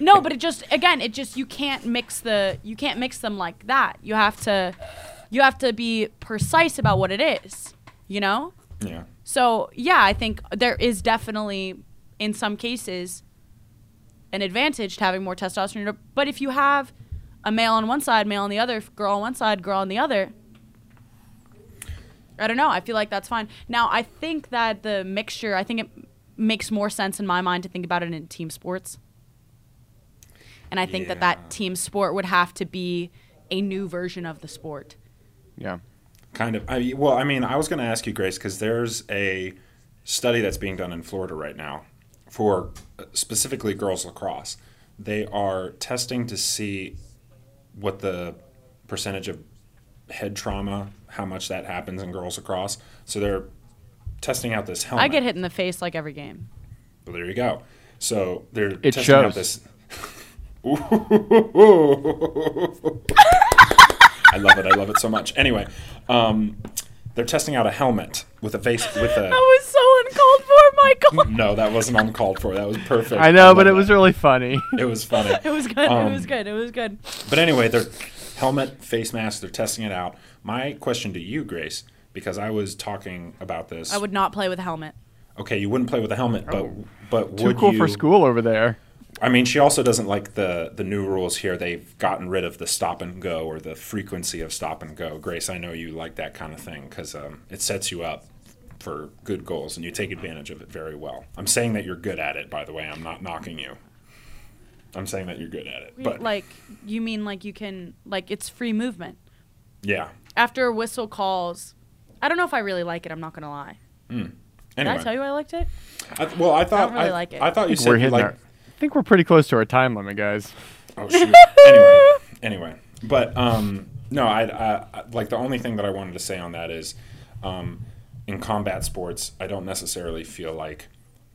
no, but it just again, it just you can't mix the you can't mix them like that. You have to you have to be precise about what it is, you know? yeah. So, yeah, I think there is definitely in some cases an advantage to having more testosterone, but if you have a male on one side, male on the other, girl on one side, girl on the other, I don't know. I feel like that's fine. Now, I think that the mixture, I think it makes more sense in my mind to think about it in team sports. And I think that Yeah. that team sport would have to be a new version of the sport. Yeah. Kind of. I, well, I mean, I was going to ask you, Grace, because there's a study that's being done in Florida right now for uh, specifically girls lacrosse. They are testing to see what the percentage of head trauma, how much that happens in girls lacrosse. So they're testing out this helmet. I get hit in the face like every game. Well, there you go. So they're It testing out shows. this. <laughs> I love it. I love it so much. Anyway, um, they're testing out a helmet with a face with a. <laughs> That was so uncalled for, Michael. <laughs> No, that wasn't uncalled for. That was perfect. I know, but love it was really funny. It was funny. It was good. it Um, was good. It was good. But anyway, their helmet, face mask, they're testing it out. My question to you, Grace, because I was talking about this. I would not play with a helmet. Okay, you wouldn't play with a helmet, but but Oh. Too would cool you? for school over there. I mean, she also doesn't like the the new rules here. They've gotten rid of the stop and go or the frequency of stop and go. Grace, I know you like that kind of thing because um, it sets you up for good goals and you take advantage of it very well. I'm saying that you're good at it, by the way. I'm not knocking you. I'm saying that you're good at it, but like you mean like you can like it's free movement. yeah. After a whistle calls, I don't know if I really like it. I'm not gonna lie. Did Anyway, I tell you I liked it? I, well, I thought really like it. I thought you I said we're you hitting like our, I think we're pretty close to our time limit, guys. Oh shoot. anyway, anyway, but um, no, I, I I- like the only thing that I wanted to say on that is, um, in combat sports, I don't necessarily feel like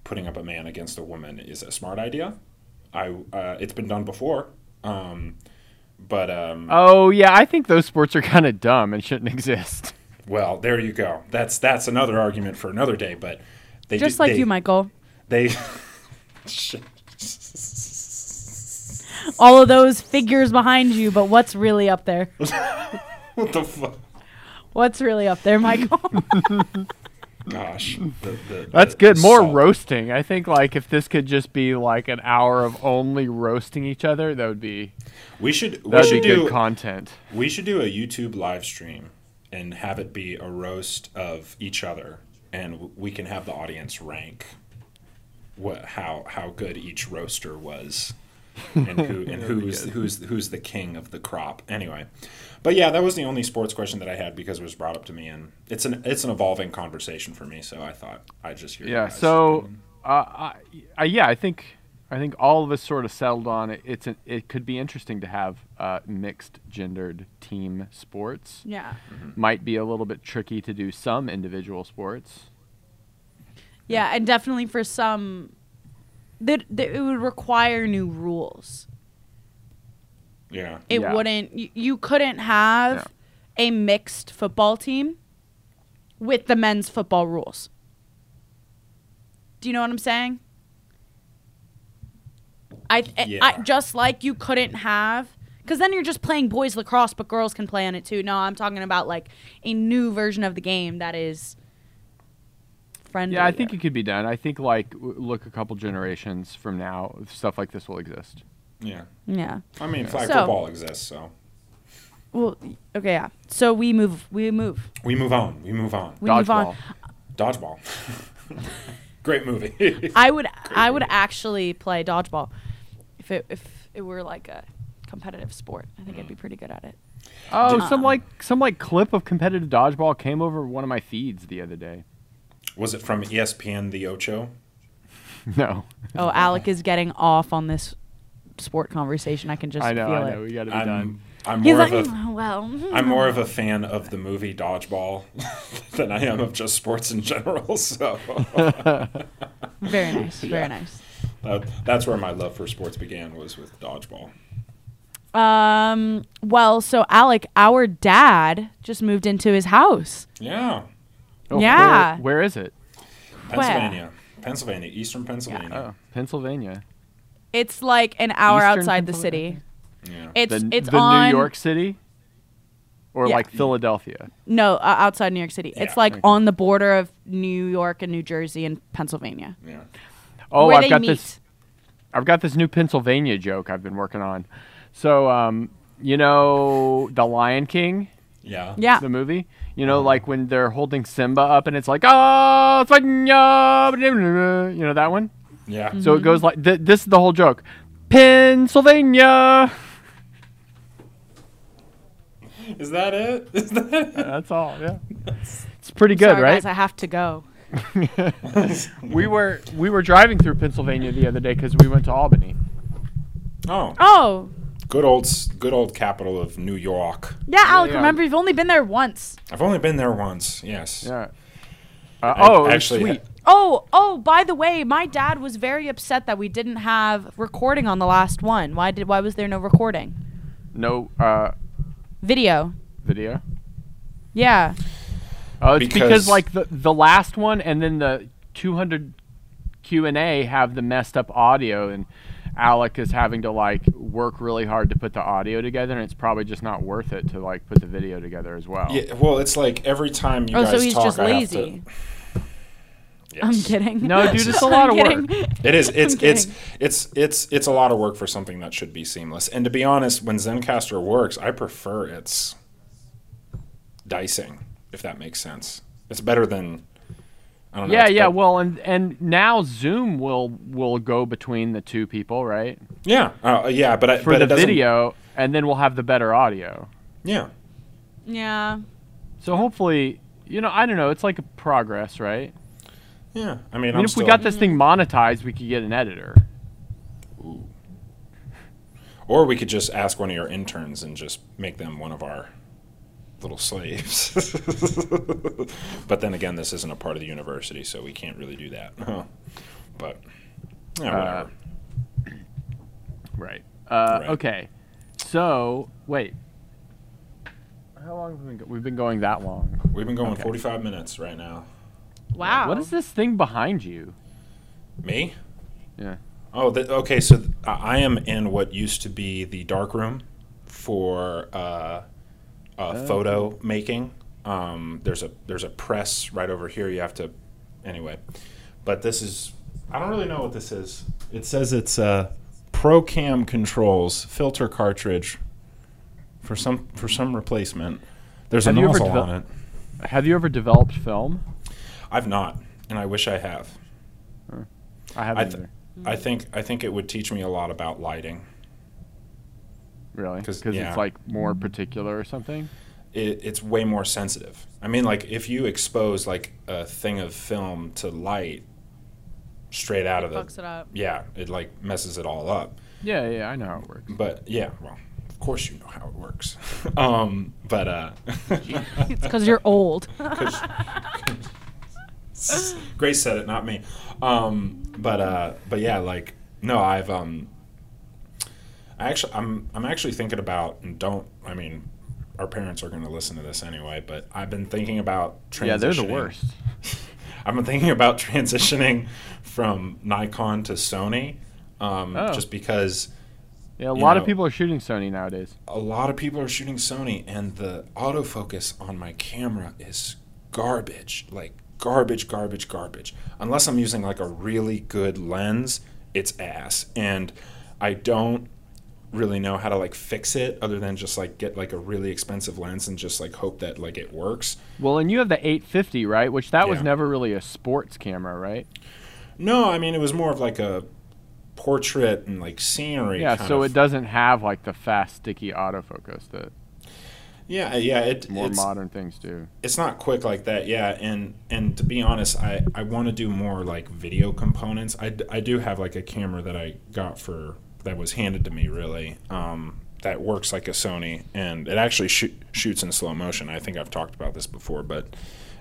putting up a man against a woman is a smart idea. I uh, it's been done before, um, but um, Oh yeah, I think those sports are kind of dumb and shouldn't exist. <laughs> well, there you go. That's that's another argument for another day. But they Just do- like they, you, Michael. They. <laughs> All of those figures behind you, but what's really up there? <laughs> what the fuck? What's really up there, Michael? Gosh, the, the, That's the- good. the More salt. roasting. I think like if this could just be like an hour of only roasting each other, that would be We should we that would should be do good content. we should do a YouTube live stream and have it be a roast of each other, and we can have the audience rank what how how good each roaster was, and who and <laughs> who's who's who's the king of the crop. Anyway, but yeah, that was the only sports question that I had because it was brought up to me, and it's an it's an evolving conversation for me. So I thought I'd just hear. Yeah. So, uh, I, I, yeah, I think I think all of us sort of settled on it. It's an, it could be interesting to have uh, mixed gendered team sports. yeah. Might be a little bit tricky to do some individual sports. Yeah, and definitely for some, that, that it would require new rules. Yeah, It Yeah. wouldn't. You, you couldn't have a mixed football team with the men's football rules. Do you know what I'm saying? I, I just like you couldn't have because then you're just playing boys lacrosse, but girls can play on it too. No, I'm talking about like a new version of the game that is friendly. Yeah, I think it could be done. I think like w- look a couple generations from now, stuff like this will exist. Yeah. Yeah. I mean, flag So- football exists, so Well, okay, yeah. So we move. We move. we move on. We move on. We move on. Dodgeball. Dodgeball. <laughs> Great movie. <laughs> I would I would actually play dodgeball if it if it were like a competitive sport. I think I'd be mm. pretty good at it. Oh, Did- some like some like clip of competitive dodgeball came over one of my feeds the other day. Was it from ESPN The Ocho? <laughs> No, Oh, Alec is getting off on this sport conversation. I can just I know, feel I it. know. We got to be I'm, done. I'm He's more like, of a "Mm, well, I'm more of a fan of the movie Dodgeball <laughs> than I am of just sports in general. <laughs> So <laughs> very nice, Yeah. very nice. that, that's where my love for sports began was with Dodgeball. Um. Well, so Alec, our dad just moved into his house. Yeah, Oh, Yeah. Where, where is it? Pennsylvania, Pennsylvania, Eastern Pennsylvania. Oh, Pennsylvania. It's like an hour Eastern outside the city. Yeah. It's the it's the on New York City, or Yeah. like Philadelphia. no uh, outside New York City. Yeah. It's like Okay. on the border of New York and New Jersey and Pennsylvania. yeah. Oh, I've got meet. this. I've got this new Pennsylvania joke I've been working on. So, um, you know, The Lion King, Yeah. Yeah. the movie. You know, like when they're holding Simba up and it's like, oh, it's like, you know that one. Yeah. So Mm-hmm. it goes like th- this is the whole joke. Pennsylvania. <laughs> Is that it? <laughs> Is that it? That's all. Yeah. It's pretty good, Sorry, right? guys, I have to go. <laughs> we were we were driving through Pennsylvania the other day because we went to Albany. Oh, Oh, good old, good old capital of New York. yeah, Alec. yeah. Remember, you've only been there once. I've only been there once. Yes. Yeah. Uh, oh, actually sweet. Oh, oh, by the way, my dad was very upset that we didn't have recording on the last one. Why did why was there no recording? No uh, Video. video. Yeah. Oh, it's because, Because- like the the last one and then the 200 Q and A have the messed up audio, and Alec is having to like work really hard to put the audio together, and it's probably just not worth it to like put the video together as well. Yeah, well, it's like every time you Oh, guys so he's talk, just I have lazy. To. I'm kidding. No, dude, <laughs> it's a lot of work. kidding. It is. It's it's it's it's it's a lot of work for something that should be seamless. And to be honest, when Zencastr works, I prefer its dicing, if that makes sense. It's better than I don't know. Yeah, yeah. bet- Well, and and now Zoom will will go between the two people, right? yeah, uh, yeah. But I, For but the it video, and then we'll have the better audio. Yeah, Yeah. So hopefully, you know, I don't know. It's like a progress, right? Yeah. I mean, I mean, I'm if still, we got this thing monetized, we could get an editor. Ooh. or we could just ask one of your interns and just make them one of our little slaves. <laughs> but then again, this isn't a part of the university, so we can't really do that. <laughs> but yeah, Uh, whatever. Right. Uh, Right. Okay. So wait. How long have we been? Go- we've been going that long. We've been going okay. 45 minutes right now. Wow. What is this thing behind you? Me? Yeah. Oh, th- okay. So th- I I am in what used to be the dark room for uh, uh, photo making. Um, there's a there's a press right over here. You have to anyway. But this is I don't really know what this is. It says it's uh, ProCam controls filter cartridge for some for some replacement. There's a Have you ever nozzle devel- on it. Have you ever developed film? I've not, and I wish I have. I I, haven't th- either. I think I think it would teach me a lot about lighting. Really? Because yeah. it's like more particular or something. It, it's way more sensitive. I mean, like if you expose like a thing of film to light straight out of the Fucks it up. yeah, it like messes it all up. Yeah, yeah. I know how it works. But yeah, well, of course you know how it works. <laughs> um, but uh, <laughs> <laughs> It's because you're old. <laughs> Grace said it, not me. Um, but uh, but yeah, like no, I've um, I actually I'm I'm actually thinking about and don't I mean, our parents are going to listen to this anyway, but I've been thinking about transitioning. Yeah, they're the worst. <laughs> I've been thinking about transitioning from Nikon to Sony, um, Oh. just because Yeah, a lot know- of people are shooting Sony nowadays. a lot of people are shooting Sony, and the autofocus on my camera is garbage. Like garbage, garbage, garbage. Unless I'm using like a really good lens, it's ass. And I don't really know how to like fix it other than just like get like a really expensive lens and just like hope that like it works. Well, and you have the 850, right? Which that was never really a sports camera, right? No, I mean it was more of like a portrait and like scenery. Yeah, so of- it doesn't have like the fast, sticky autofocus that Yeah, yeah. It, more modern things too. it's not quick like that yeah and and to be honest i i want to do more like video components I, I do have like a camera that i got for that was handed to me really um that works like a sony and it actually shoot, shoots in slow motion i think i've talked about this before but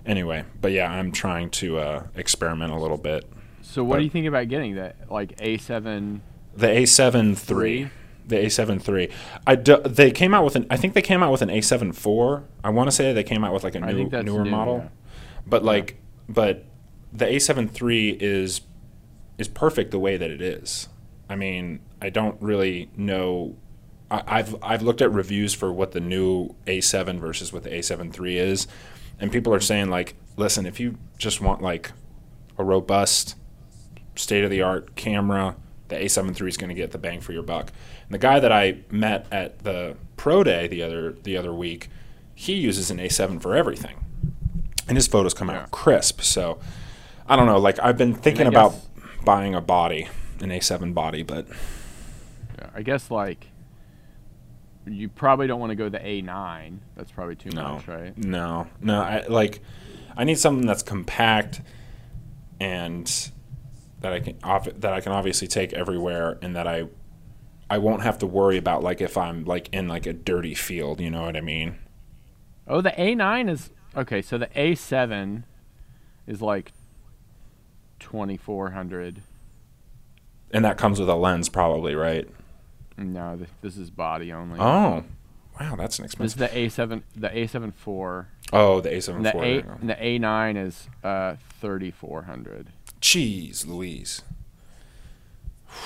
anyway but yeah i'm trying to uh experiment a little bit So what But- do you think about getting that like A7? the a7 III. The A7 III. I do, they came out with an. I think they came out with an A7 IV. I want to say they came out with like a new, newer new, model. yeah. But like, but the A7 III is is perfect the way that it is. I mean, I don't really know. I, I've I've looked at reviews for what the new A7 versus what the A7 III is, and people are saying like, listen, if you just want like a robust, state of the art camera, the A7 III is going to get the bang for your buck. And the guy that I met at the pro day the other the other week, he uses an A7 for everything, and his photos come Yeah. out crisp. So I don't know. Like I've been thinking about guess- buying a body, an A7 body, but Yeah, I guess like you probably don't want to go the A9. That's probably too no, much, right? no, no. I like I need something that's compact and that I can that I can obviously take everywhere, and that I I won't have to worry about like if I'm like in like a dirty field. You know what I mean? Oh, the A9 is okay. So the A7 is like 2400. And that comes with a lens, probably, right? No, th- this is body only. Oh, wow, that's an expensive. This is the A7, the A7 IV. oh, the A7 And the IV. A, and the A9 is uh 3400. Jeez, Louise.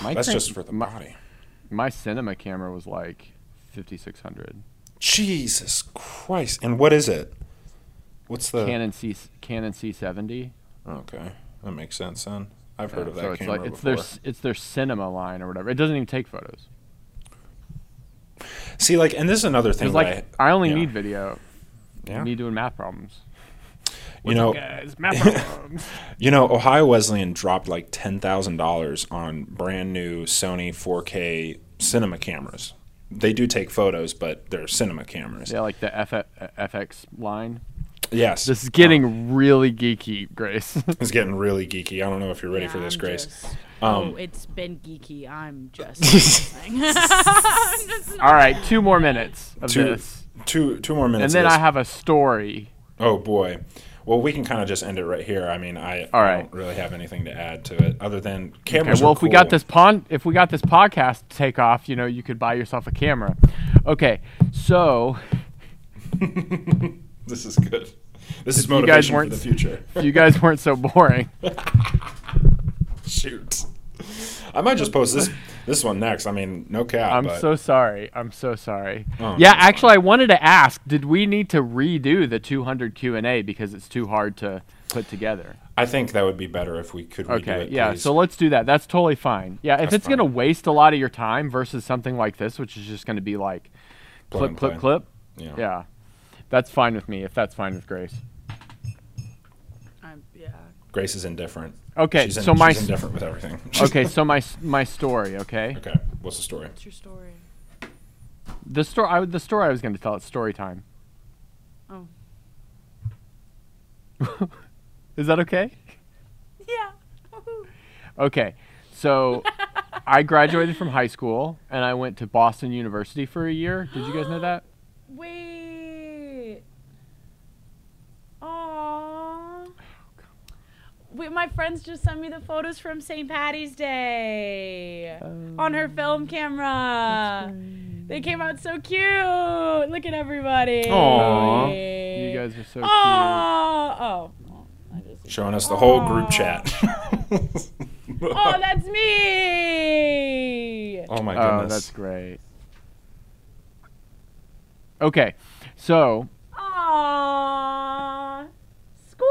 My That's just for the my, body. My cinema camera was like 5600. Jesus Christ! And what is it? What's the? Canon C Canon C70. Okay, that makes sense. Then I've heard of that so it's camera like it's before. their it's their cinema line or whatever. It doesn't even take photos. See, like, and this is another thing. Like that I, only yeah. need video. Yeah. Me doing math problems. You know, Guys, math <laughs> you know, Ohio Wesleyan dropped like ten thousand dollars on brand new Sony 4K cinema cameras. They do take photos, but they're cinema cameras. yeah, like the F- FX line. Yes, This is getting really geeky, Grace. <laughs> it's getting really geeky. I don't know if you're ready for this, I'm Grace. just- Um, oh, it's been geeky. I'm just. <laughs> just All right, two more minutes of Two, this. two, two more minutes. And then of I have a story. Oh boy. Well, we can kind of just end it right here. I mean, I, All I don't really have anything to add to it other than cameras. Okay, well, if we got this pon- if we got this podcast to take off, you know, you could buy yourself a camera. Okay, so <laughs> this is good. This is motivation for the future. <laughs> you guys weren't so boring. <laughs> Shoot. I might just post this this one next. I mean, no cap. I'm but so sorry. I'm so sorry. Oh, yeah, that's actually, I wanted to ask: Did we need to redo the 200 Q and A because it's too hard to put together? I think that would be better if we could redo Okay, it. yeah. please. So let's do that. That's totally fine. Yeah, if it's gonna waste a lot of your time versus something like this, which is just gonna be like Plug clip, clip, clip. yeah. Yeah, that's fine with me. If that's fine with Grace. I'm, yeah. Grace is indifferent. Okay, She's in- so my she's indifferent with everything. <laughs> okay, so my my story. Okay, okay. What's the story? What's your story? the story. I, the story I was going to tell. It's story time. Oh. <laughs> Is that okay? <laughs> Yeah. Okay, so I graduated from high school and I went to Boston University for a year. Did you guys know that? <gasps> Wait. Aww. Wait, my friends just sent me the photos from St. Patty's Day on her oh. film camera. They came out so cute. Look at everybody. Aw. You guys are so cute. Aw. Oh. Just- Showing us the whole group chat. <laughs> Oh, that's me. oh my goodness. Oh, goodness. that's great. Okay, so Aww. Squad.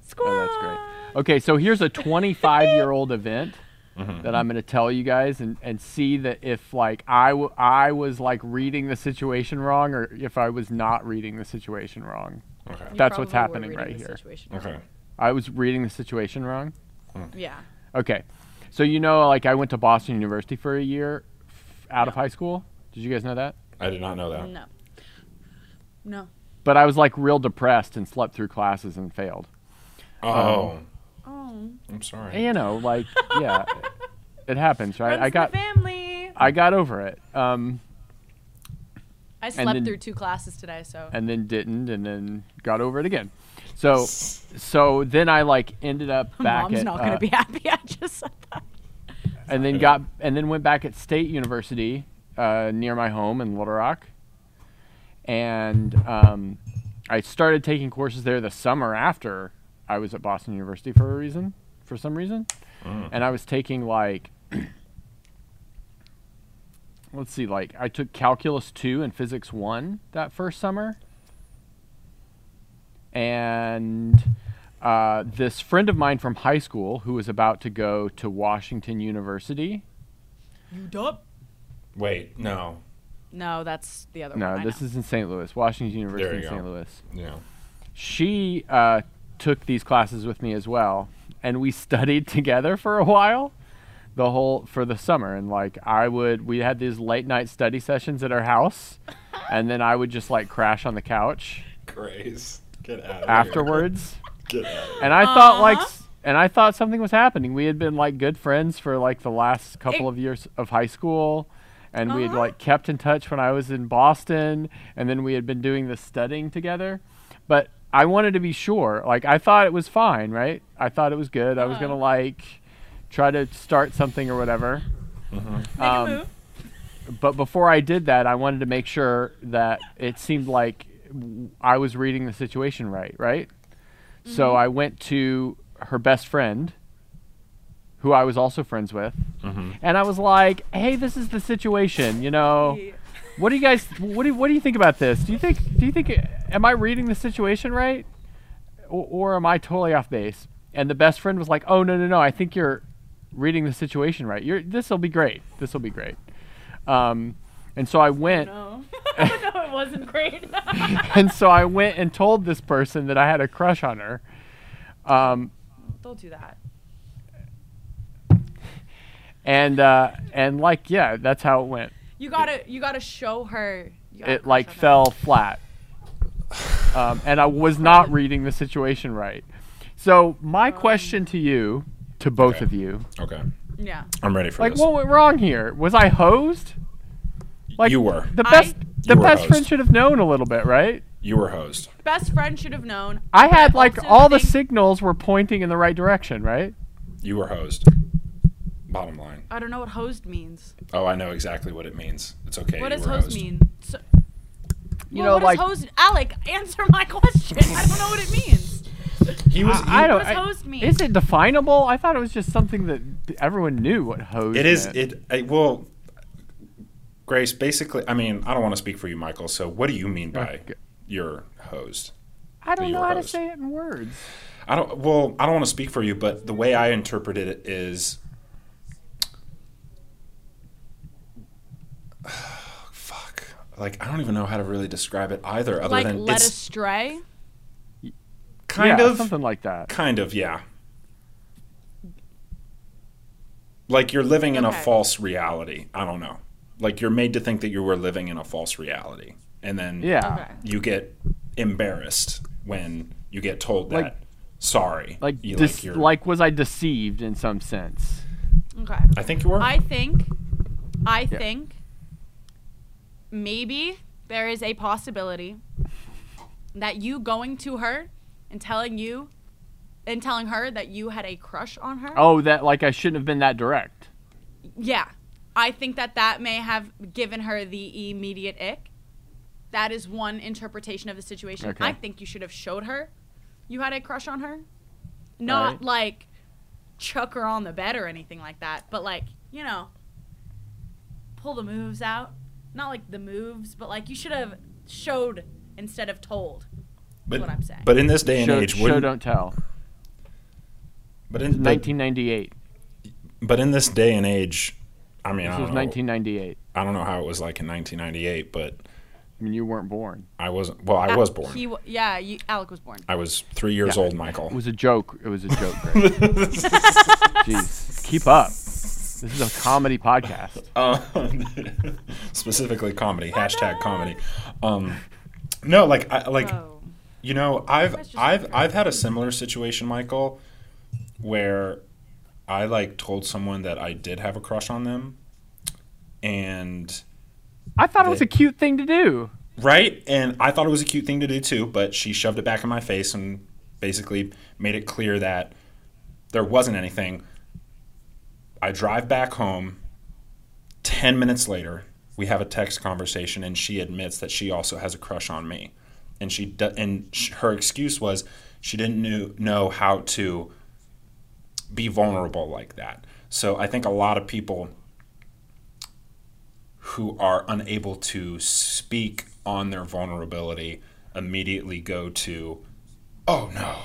Squad. Oh, that's great. Okay, so here's a 25 year old <laughs> event mm-hmm. that I'm going to tell you guys and, and see that if like I, w- I was like reading the situation wrong or if I was not reading the situation wrong. okay. You That's what's happening right here. Okay. I was reading the situation wrong. Hmm. Yeah. Okay, so you know like I went to Boston University for a year f- out of high school. Did you guys know that? I did not know that. No. No. But I was like real depressed and slept through classes and failed. Oh, um, Oh. I'm sorry. You know, like yeah, <laughs> it happens, right? Runs I got family. I got over it. Um, I slept then- through two classes today, so. and then didn't, and then got over it again. So, <laughs> so then I like ended up <laughs> back Mom's at, not gonna uh, be happy. I just said that. and then got and then went back at State University uh, near my home in Little Rock, and um, I started taking courses there the summer after I was at Boston University for a reason, for some reason, and I was taking like. <clears throat> Let's see, like I took calculus 2 and physics 1 that first summer. And uh, this friend of mine from high school who was about to go to Washington University. You dumb. Wait, no. No, that's the other No, one. I this know. is in St. Louis, Washington University in you St. Louis. Yeah. She uh, took these classes with me as well, and we <laughs> studied together for a while, the whole for the summer. And like I would, we had these late night study sessions at our house, and then I would just like crash on the couch Grace, get out of afterwards. Here. Get out. Of And I thought like, Uh-huh. s- and I thought something was happening. We had been like good friends for like the last couple It- of years of high school, and we had Uh-huh. like kept in touch when I was in Boston, and then we had been doing this studying together. But I wanted to be sure. Like I thought it was fine, right? I thought it was good. I was Uh-huh. gonna like try to start something or whatever. Make Um, a move. But before I did that, I wanted to make sure that it seemed like w- I was reading the situation right, right? So I went to her best friend, who I was also friends with, and I was like, "Hey, this is the situation. You know, what do you guys? What do what do you think about this? Do you think? Do you think? Am I reading the situation right, or, or am I totally off base?" And the best friend was like, "Oh no, no, no! I think you're reading the situation right. You're this will be great. This will be great." Um, and so I went, No. <laughs> no, it wasn't great. <laughs> and so I went and told this person that I had a crush on her. Um, Don't do that. and uh, and like yeah, that's how it went. You gotta you gotta show her. got a It like on her. fell flat, um, and I was not <laughs> reading the situation right. So my question to you, to both Okay. of you, Okay, Yeah. I'm ready for like this. Like, what went wrong here? Was I hosed? Like you were. the I- best. the You were best friend should have known a little bit, right? You were hosed. Best friend should have known. I had like all the think- signals were pointing in the right direction, right? You were hosed. Bottom line. I don't know what hosed means. Oh, I know exactly what it means. It's okay. What does were hosed. mean? So, You well, know, what like does hosed? Alec, answer my <laughs> question. I don't know what it means. He was. I, I don't. What does I- hosed mean? Is it definable? I thought it was just something that everyone knew what hosed. It is. meant. It. I, well, Grace. Basically, I mean, I don't want to speak for you, Michael. So, what do you mean by Okay. you're hosed? I don't know were how to say it in words. I don't. Well, I don't want to speak for you, but the way I interpreted it is. <sighs> Fuck. Like I don't even know how to really describe it either, other like than led it's astray. kind Yeah, of something like that. Kind of, yeah. Like you're living in a false reality. I don't know. Like you're made to think that you were living in a false reality, and then Yeah. Okay. you get embarrassed when you get told that Like- sorry. Like, you, dis- you're- like, was I deceived in some sense? Okay. I think you were. I think, I Yeah. think, maybe there is a possibility that you going to her and telling you, and telling her that you had a crush on her. Oh, that like I shouldn't have been that direct. Yeah, I think that that may have given her the immediate ick. That is one interpretation of the situation. Okay. I think you should have showed her you had a crush on her, not Right. like chuck her on the bed or anything like that, but like you know, pull the moves out. Not like the moves, but like you should have showed instead of told. but, what I'm saying. But in this day and Show, age, show don't tell. but in 1998. but in this day and age, I mean, This I was don't, know, 1998. I don't know how it was like in 1998, but I mean, you weren't born. I wasn't. Well, I Al- was born. He, yeah, you, Alec was born. I was three years Yeah. old, Michael. It was a joke. It was a joke. Greg. <laughs> Jeez, keep up. This is a comedy podcast. Um, <laughs> <laughs> specifically comedy. Hashtag comedy. Um, no, like I like Oh. you know I've I've weird. I've had a similar situation, Michael, where I like told someone that I did have a crush on them, and I thought it was a cute thing to do. right, and I thought it was a cute thing to do too, but she shoved it back in my face and basically made it clear that there wasn't anything. I drive back home. 10 minutes later, we have a text conversation and she admits that she also has a crush on me. And she and sh- her excuse was she didn't knew, know how to be vulnerable like that. So I think a lot of people who are unable to speak on their vulnerability immediately go to, oh no,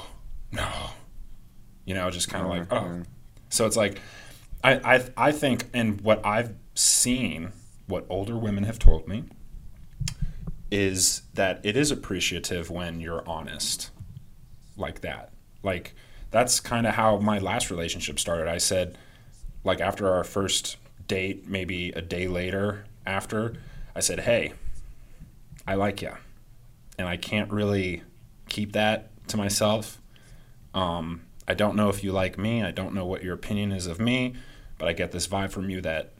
no. You know, just kind of like, mm-hmm. oh. So it's like, I, I, I think, and what I've seen, what older women have told me, is that it is appreciative when you're honest like that. Like, that's kind of how my last relationship started. I said, like, after our first date, maybe a day later after, I said, hey, I like you. And I can't really keep that to myself. Um, I don't know if you like me. I don't know what your opinion is of me, but I get this vibe from you that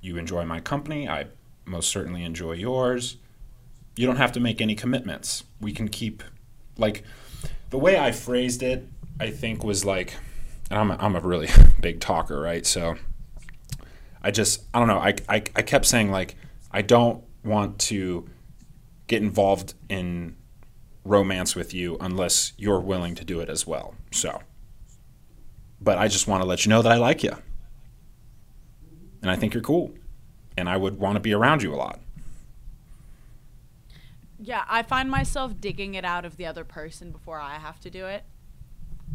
you enjoy my company. I most certainly enjoy yours. You don't have to make any commitments. We can keep like the way I phrased it, I think was like, and I'm a, I'm a really <laughs> big talker, right? So I just I don't know. I, I I kept saying like I don't want to get involved in romance with you unless you're willing to do it as well. So, but I just want to let you know that I like you, and I think you're cool, and I would want to be around you a lot. Yeah, I find myself digging it out of the other person before I have to do it.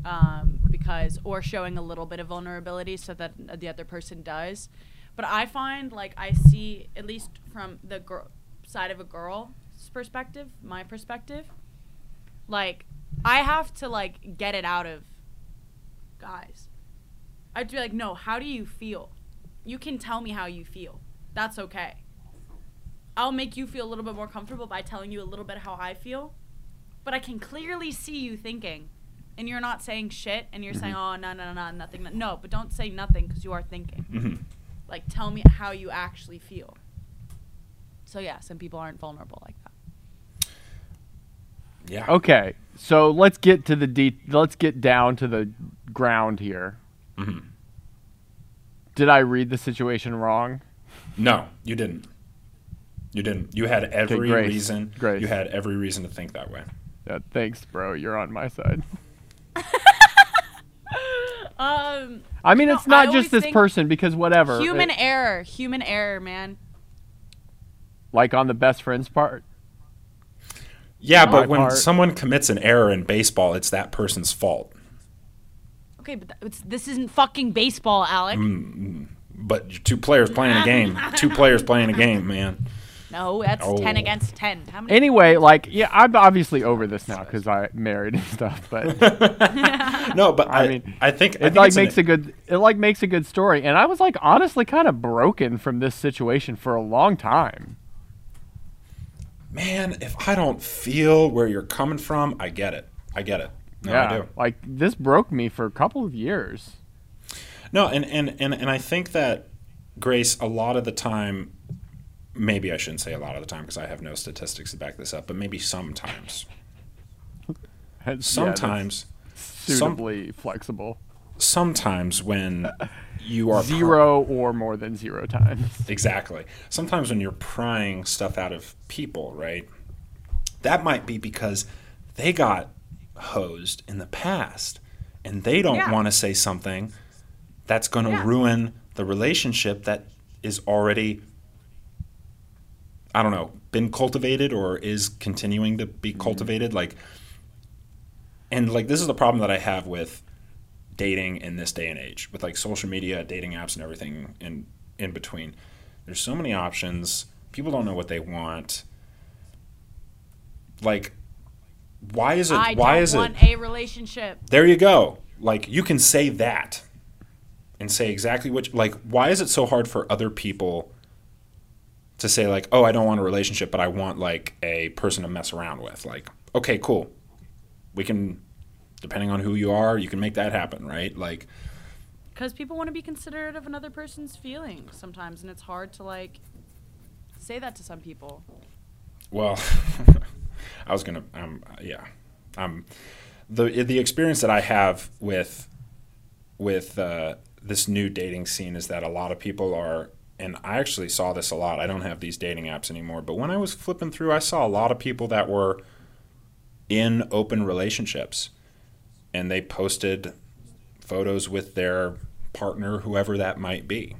Um, because, or showing a little bit of vulnerability so that the other person does. But I find, like, I see, at least from the gr- side of a girl's perspective, my perspective, like, I have to, like, get it out of guys. I'd be like, no, how do you feel? You can tell me how you feel. That's okay. I'll make you feel a little bit more comfortable by telling you a little bit how I feel. But I can clearly see you thinking, and you're not saying shit, and you're saying, "Oh, no, no, no, no, nothing." no- No, but don't say nothing because you are thinking. Mhm. Like, tell me how you actually feel. So yeah, some people aren't vulnerable like that. Yeah. Okay, so let's get to the de- let's get down to the ground here. Mhm. Did I read the situation wrong? No, you didn't. You didn't. You had every Grace. reason. Grace. You had every reason to think that way. Yeah, thanks, bro. You're on my side. <laughs> Um, I mean, No, it's not I just this person because whatever. human it- error, human error, man. like on the best friends part. Yeah, but when part- someone commits an error in baseball, it's that person's fault. Okay, but th- it's, this isn't fucking baseball, Alec. Mm. But two players playing a game. <laughs> Two players playing a game, man. No, that's ten against ten. How many? Anyway, like, yeah, I'm obviously over this now because I married and stuff. But <laughs> No, but I, I I mean, I think I it think like makes a good it like makes a good story. And I was like honestly kind of broken from this situation for a long time. man. If I don't feel where you're coming from, I get it. I get it. No, yeah, I do. like this broke me for a couple of years. No, and, and, and, and I think that Grace, a lot of the time, maybe I shouldn't say a lot of the time because I have no statistics to back this up, but maybe sometimes. And, yeah, Sometimes, some, suitably flexible. sometimes when you are pr- Zero or more than zero times. exactly. Sometimes when you're prying stuff out of people, right? That might be because they got hosed in the past and they don't Yeah. want to say something that's going to Yeah. ruin the relationship that is already I don't know, been cultivated or is continuing to be mm-hmm. cultivated like and like this is the problem that I have with dating in this day and age with like social media, dating apps and everything in in between. There's so many options. People don't know what they want. Like why is it I why is it a relationship. there you go. Like you can say that and say exactly which like why is it so hard for other people to say like, "Oh, I don't want a relationship, but I want like a person to mess around with." Like, okay, cool. We can depending on who you are, you can make that happen, right? Like Because people want to be considerate of another person's feelings sometimes, and it's hard to like say that to some people. Well, <laughs> I was gonna, um, yeah, um, the the experience that I have with with uh, this new dating scene is that a lot of people are, and I actually saw this a lot. I don't have these dating apps anymore, but when I was flipping through, I saw a lot of people that were in open relationships, and they posted photos with their partner, whoever that might be,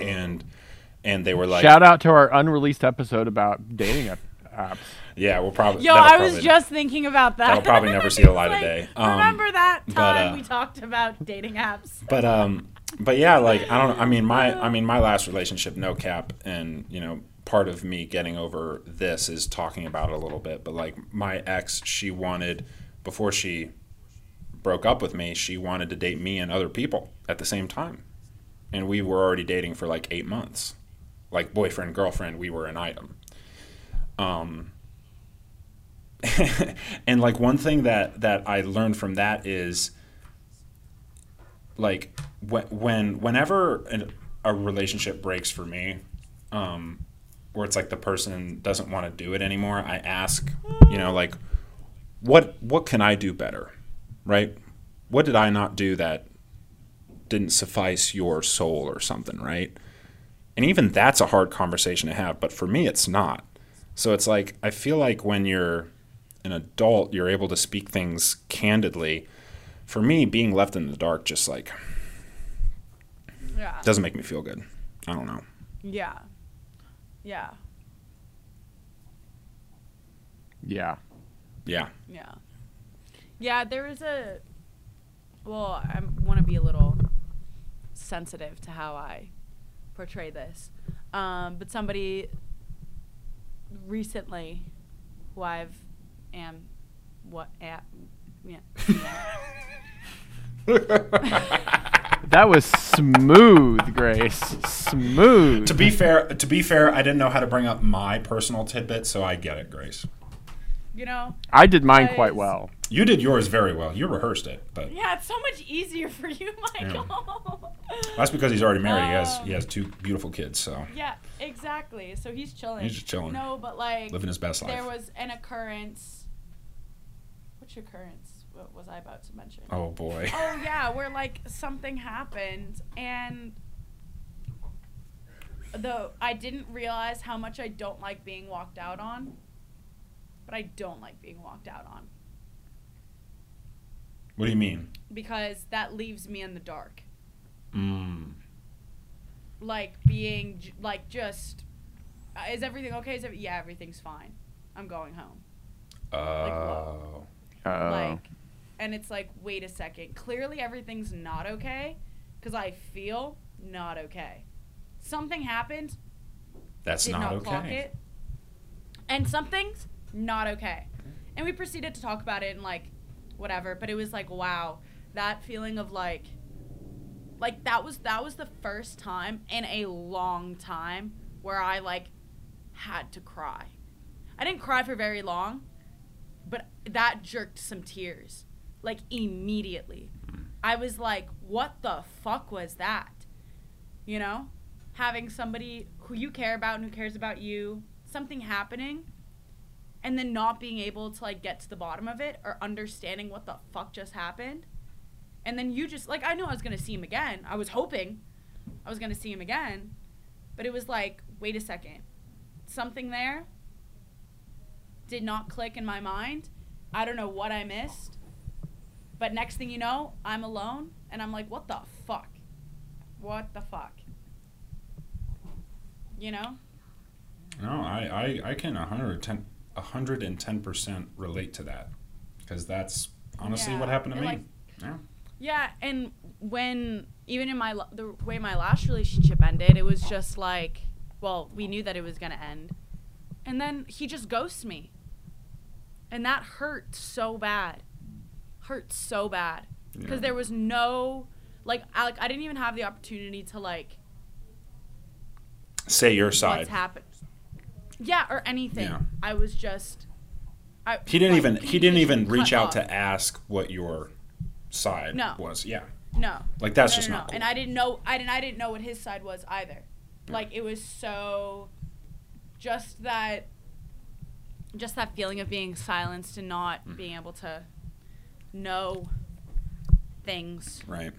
and and they were like, Shout out to our unreleased episode about dating app- yeah, we'll probably. Yo, I was just thinking about that. I'll probably never <laughs> see the light of day. Um, remember that but, time uh, we talked about dating apps? but um but yeah like i don't i mean my i mean my last relationship no cap and you know part of me getting over this is talking about it a little bit but like my ex she wanted before she broke up with me she wanted to date me and other people at the same time and we were already dating for like eight months like boyfriend girlfriend we were an item um <laughs> and like one thing that that i learned from that is like when, when whenever an, a relationship breaks for me um where it's like the person doesn't want to do it anymore i ask you know like what what can I do better, right? What did I not do that didn't suffice your soul or something, right? And even that's a hard conversation to have, but for me, it's not. So it's like I feel like when you're an adult, you're able to speak things candidly. For me, being left in the dark just like Yeah. doesn't make me feel good. I don't know. Yeah. Yeah. Yeah. Yeah. Yeah. Yeah, there was a. Well, I want to be a little sensitive to how I portray this. Um, but somebody recently who I've am what at yeah. <laughs> That was smooth, Grace. Smooth. To be fair, to be fair, I didn't know how to bring up my personal tidbit, so I get it, Grace. you know? I did mine Guys. quite well. You did yours very well. You rehearsed it, but Yeah, it's so much easier for you, <laughs> Michael. that's because he's already married. He has Um, he has two beautiful kids, so Yeah, exactly. So he's chilling. He's just chilling. No, but like living his best life. there was an occurrence. Which occurrence? What was I about to mention? oh boy. <laughs> Oh yeah, where like something happened and the I didn't realize how much I don't like being walked out on. But I don't like being walked out on What do you mean? because that leaves me in the dark. Mm. Like being like just uh, is everything okay? Is it, yeah, everything's fine. I'm going home. Oh. Oh. like and it's like wait a second clearly everything's not okay because i feel not okay something happened That's did not, not, clock okay. it and something's not okay and we proceeded to talk about it and like whatever but it was like wow that feeling of like like that was that was the first time in a long time where i like had to cry. I didn't cry for very long but that jerked some tears like immediately. I was like what the fuck was that? You know? Having somebody who you care about and who cares about you something happening and then not being able to like get to the bottom of it or understanding what the fuck just happened. And then you just like i knew i was gonna see him again. I was hoping i was gonna see him again. But it was like wait a second. Something there did not click in my mind. I don't know what i missed. But next thing you know i'm alone and i'm like what the fuck? What the fuck? You know? No, I, I, I can 110, 110% relate to that. Because that's honestly what happened to and, me. like, yeah. Yeah, and when even in my the way my last relationship ended, it was just like, well, we knew that it was gonna end, and then he just ghosts me, and that hurt so bad, hurt so bad, because Yeah. there was no, like, I, like I didn't even have the opportunity to like Say your side. what's happened, yeah, or anything. Yeah. I was just, I. He didn't even he didn't even reach out off. to ask what your side No. was. Yeah. No. Like that's no, just no, not no. And. I didn't know I didn't I didn't know what his side was either. Like it was so just that just that feeling of being silenced and not Mm. being able to know things. Right.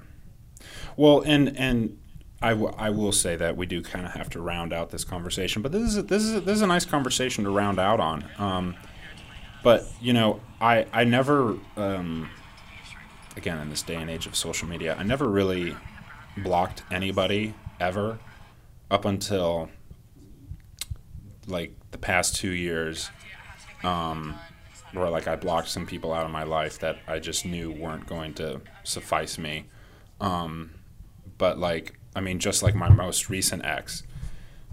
Well, and and I, w- I will say that we do kind of have to round out this conversation, but this is a, this is a, this is a nice conversation to round out on. Um, but you know, I I never um, again in this day and age of social media, I never really blocked anybody ever up until like the past two years. Um, where like I blocked some people out of my life that I just knew weren't going to suffice me. Um, but like, I mean, just like my most recent ex,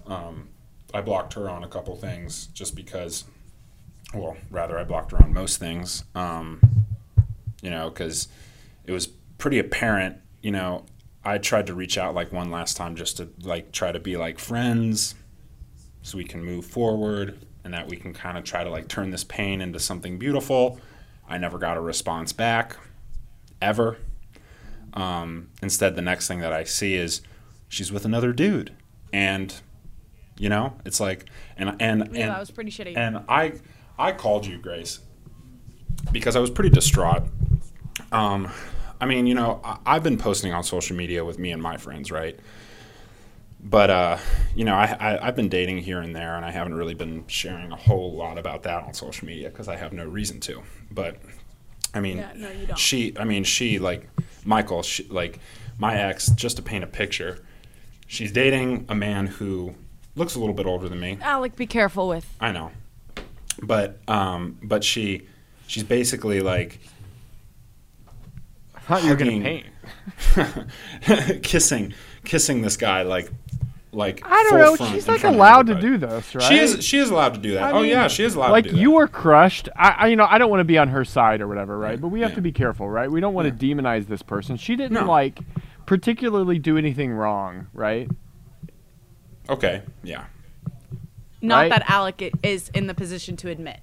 um, I blocked her on a couple things just because, well, rather I blocked her on most things, um, you know, because it was pretty apparent, you know, I tried to reach out like one last time just to like try to be like friends so we can move forward and that we can kind of try to like turn this pain into something beautiful. I never got a response back, ever. Um, instead, the next thing that I see is she's with another dude, and you know, it's like, and and Yeah, and that was pretty shitty. and I I called you, Grace. because I was pretty distraught. Um, I mean, you know, I, I've been posting on social media with me and my friends, right? But uh, you know, I, I I've been dating here and there, and I haven't really been sharing a whole lot about that on social media because I have no reason to. But I mean, Yeah, no, she, I mean, she like Michael, she, like my ex, just to paint a picture, she's dating a man who looks a little bit older than me. Alec, be careful with. I know, but um, but she, she's basically like I you were Hugging. gonna paint. <laughs> kissing, kissing this guy like, like I don't know. She's like allowed to do this, right? She is. She is allowed to do that. I oh mean, yeah, she is allowed like to do you that. were crushed. I, I, you know, I don't want to be on her side or whatever, right? But we have Yeah. to be careful, right? We don't want to demonize this person. She didn't No. like particularly do anything wrong, right? Okay. Yeah. Not Right? that Alec is in the position to admit.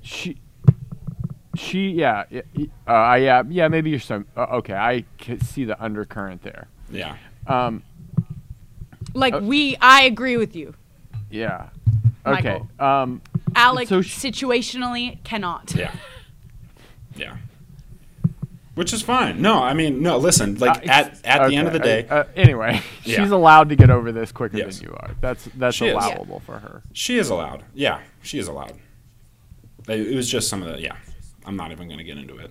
She, she, yeah, y- y- uh, yeah, yeah. Maybe you're some. Uh, okay, I can see the undercurrent there. Yeah. Um, Like Uh, we, I agree with you. yeah. Okay. Michael. Um, Alec So sh- situationally cannot. Yeah. <laughs> Yeah. Which is fine. No, I mean, no. Listen, like uh, at at the end of the day, uh, uh, anyway, <laughs> Yeah. she's allowed to get over this quicker Yes. than you are. That's that's She is. allowable for her. she is allowed. Yeah, she is allowed. It, it was just some of the. Yeah, I'm not even going to get into it.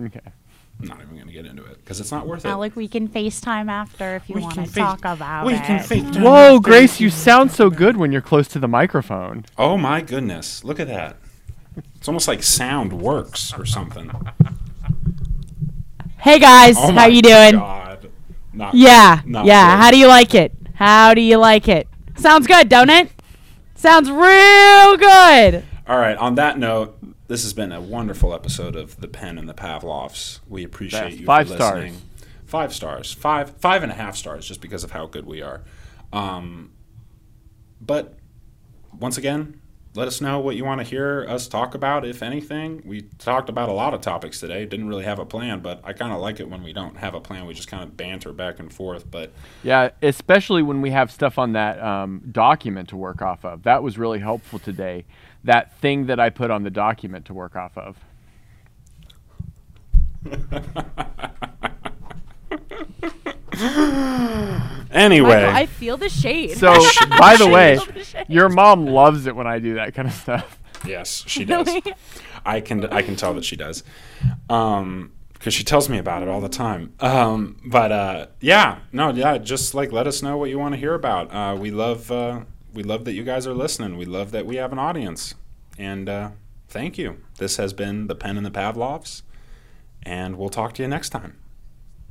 Okay. I'm not even going to get into it because it's not worth it. Alec, we can FaceTime after if you want to face- talk about we it. can FaceTime. Whoa, Grace, you sound so good when you're close to the microphone. Oh my goodness! Look at that. It's almost like sound works or something. <laughs> Hey guys, Oh how my you doing? God. Not, Yeah, not yeah. good. How do you like it? How do you like it? Sounds good, don't it? Sounds real good. All right. On that note, this has been a wonderful episode of the Pen and the Pavlovs. We appreciate Yes, you five for stars. listening. Five stars. Five five and a half stars, just because of how good we are. Um, but once again, let us know what you want to hear us talk about, if anything. We talked about a lot of topics today. Didn't really have a plan, but I kind of like it when we don't have a plan. We just kind of banter back and forth. But Yeah, especially when we have stuff on that um, document to work off of. That was really helpful today. That thing that I put on the document to work off of. <laughs> <gasps> anyway, Michael, I feel the shade. So, <laughs> <laughs> by the way, the your mom loves it when I do that kind of stuff. Yes, she does. <laughs> Really? I can I can tell that she does, um, because she tells me about it all the time. Um, but uh, yeah, no, yeah, just like let us know what you want to hear about. Uh, we love uh, we love that you guys are listening. We love that we have an audience, and uh, thank you. This has been the Pen and the Pavlovs, and we'll talk to you next time.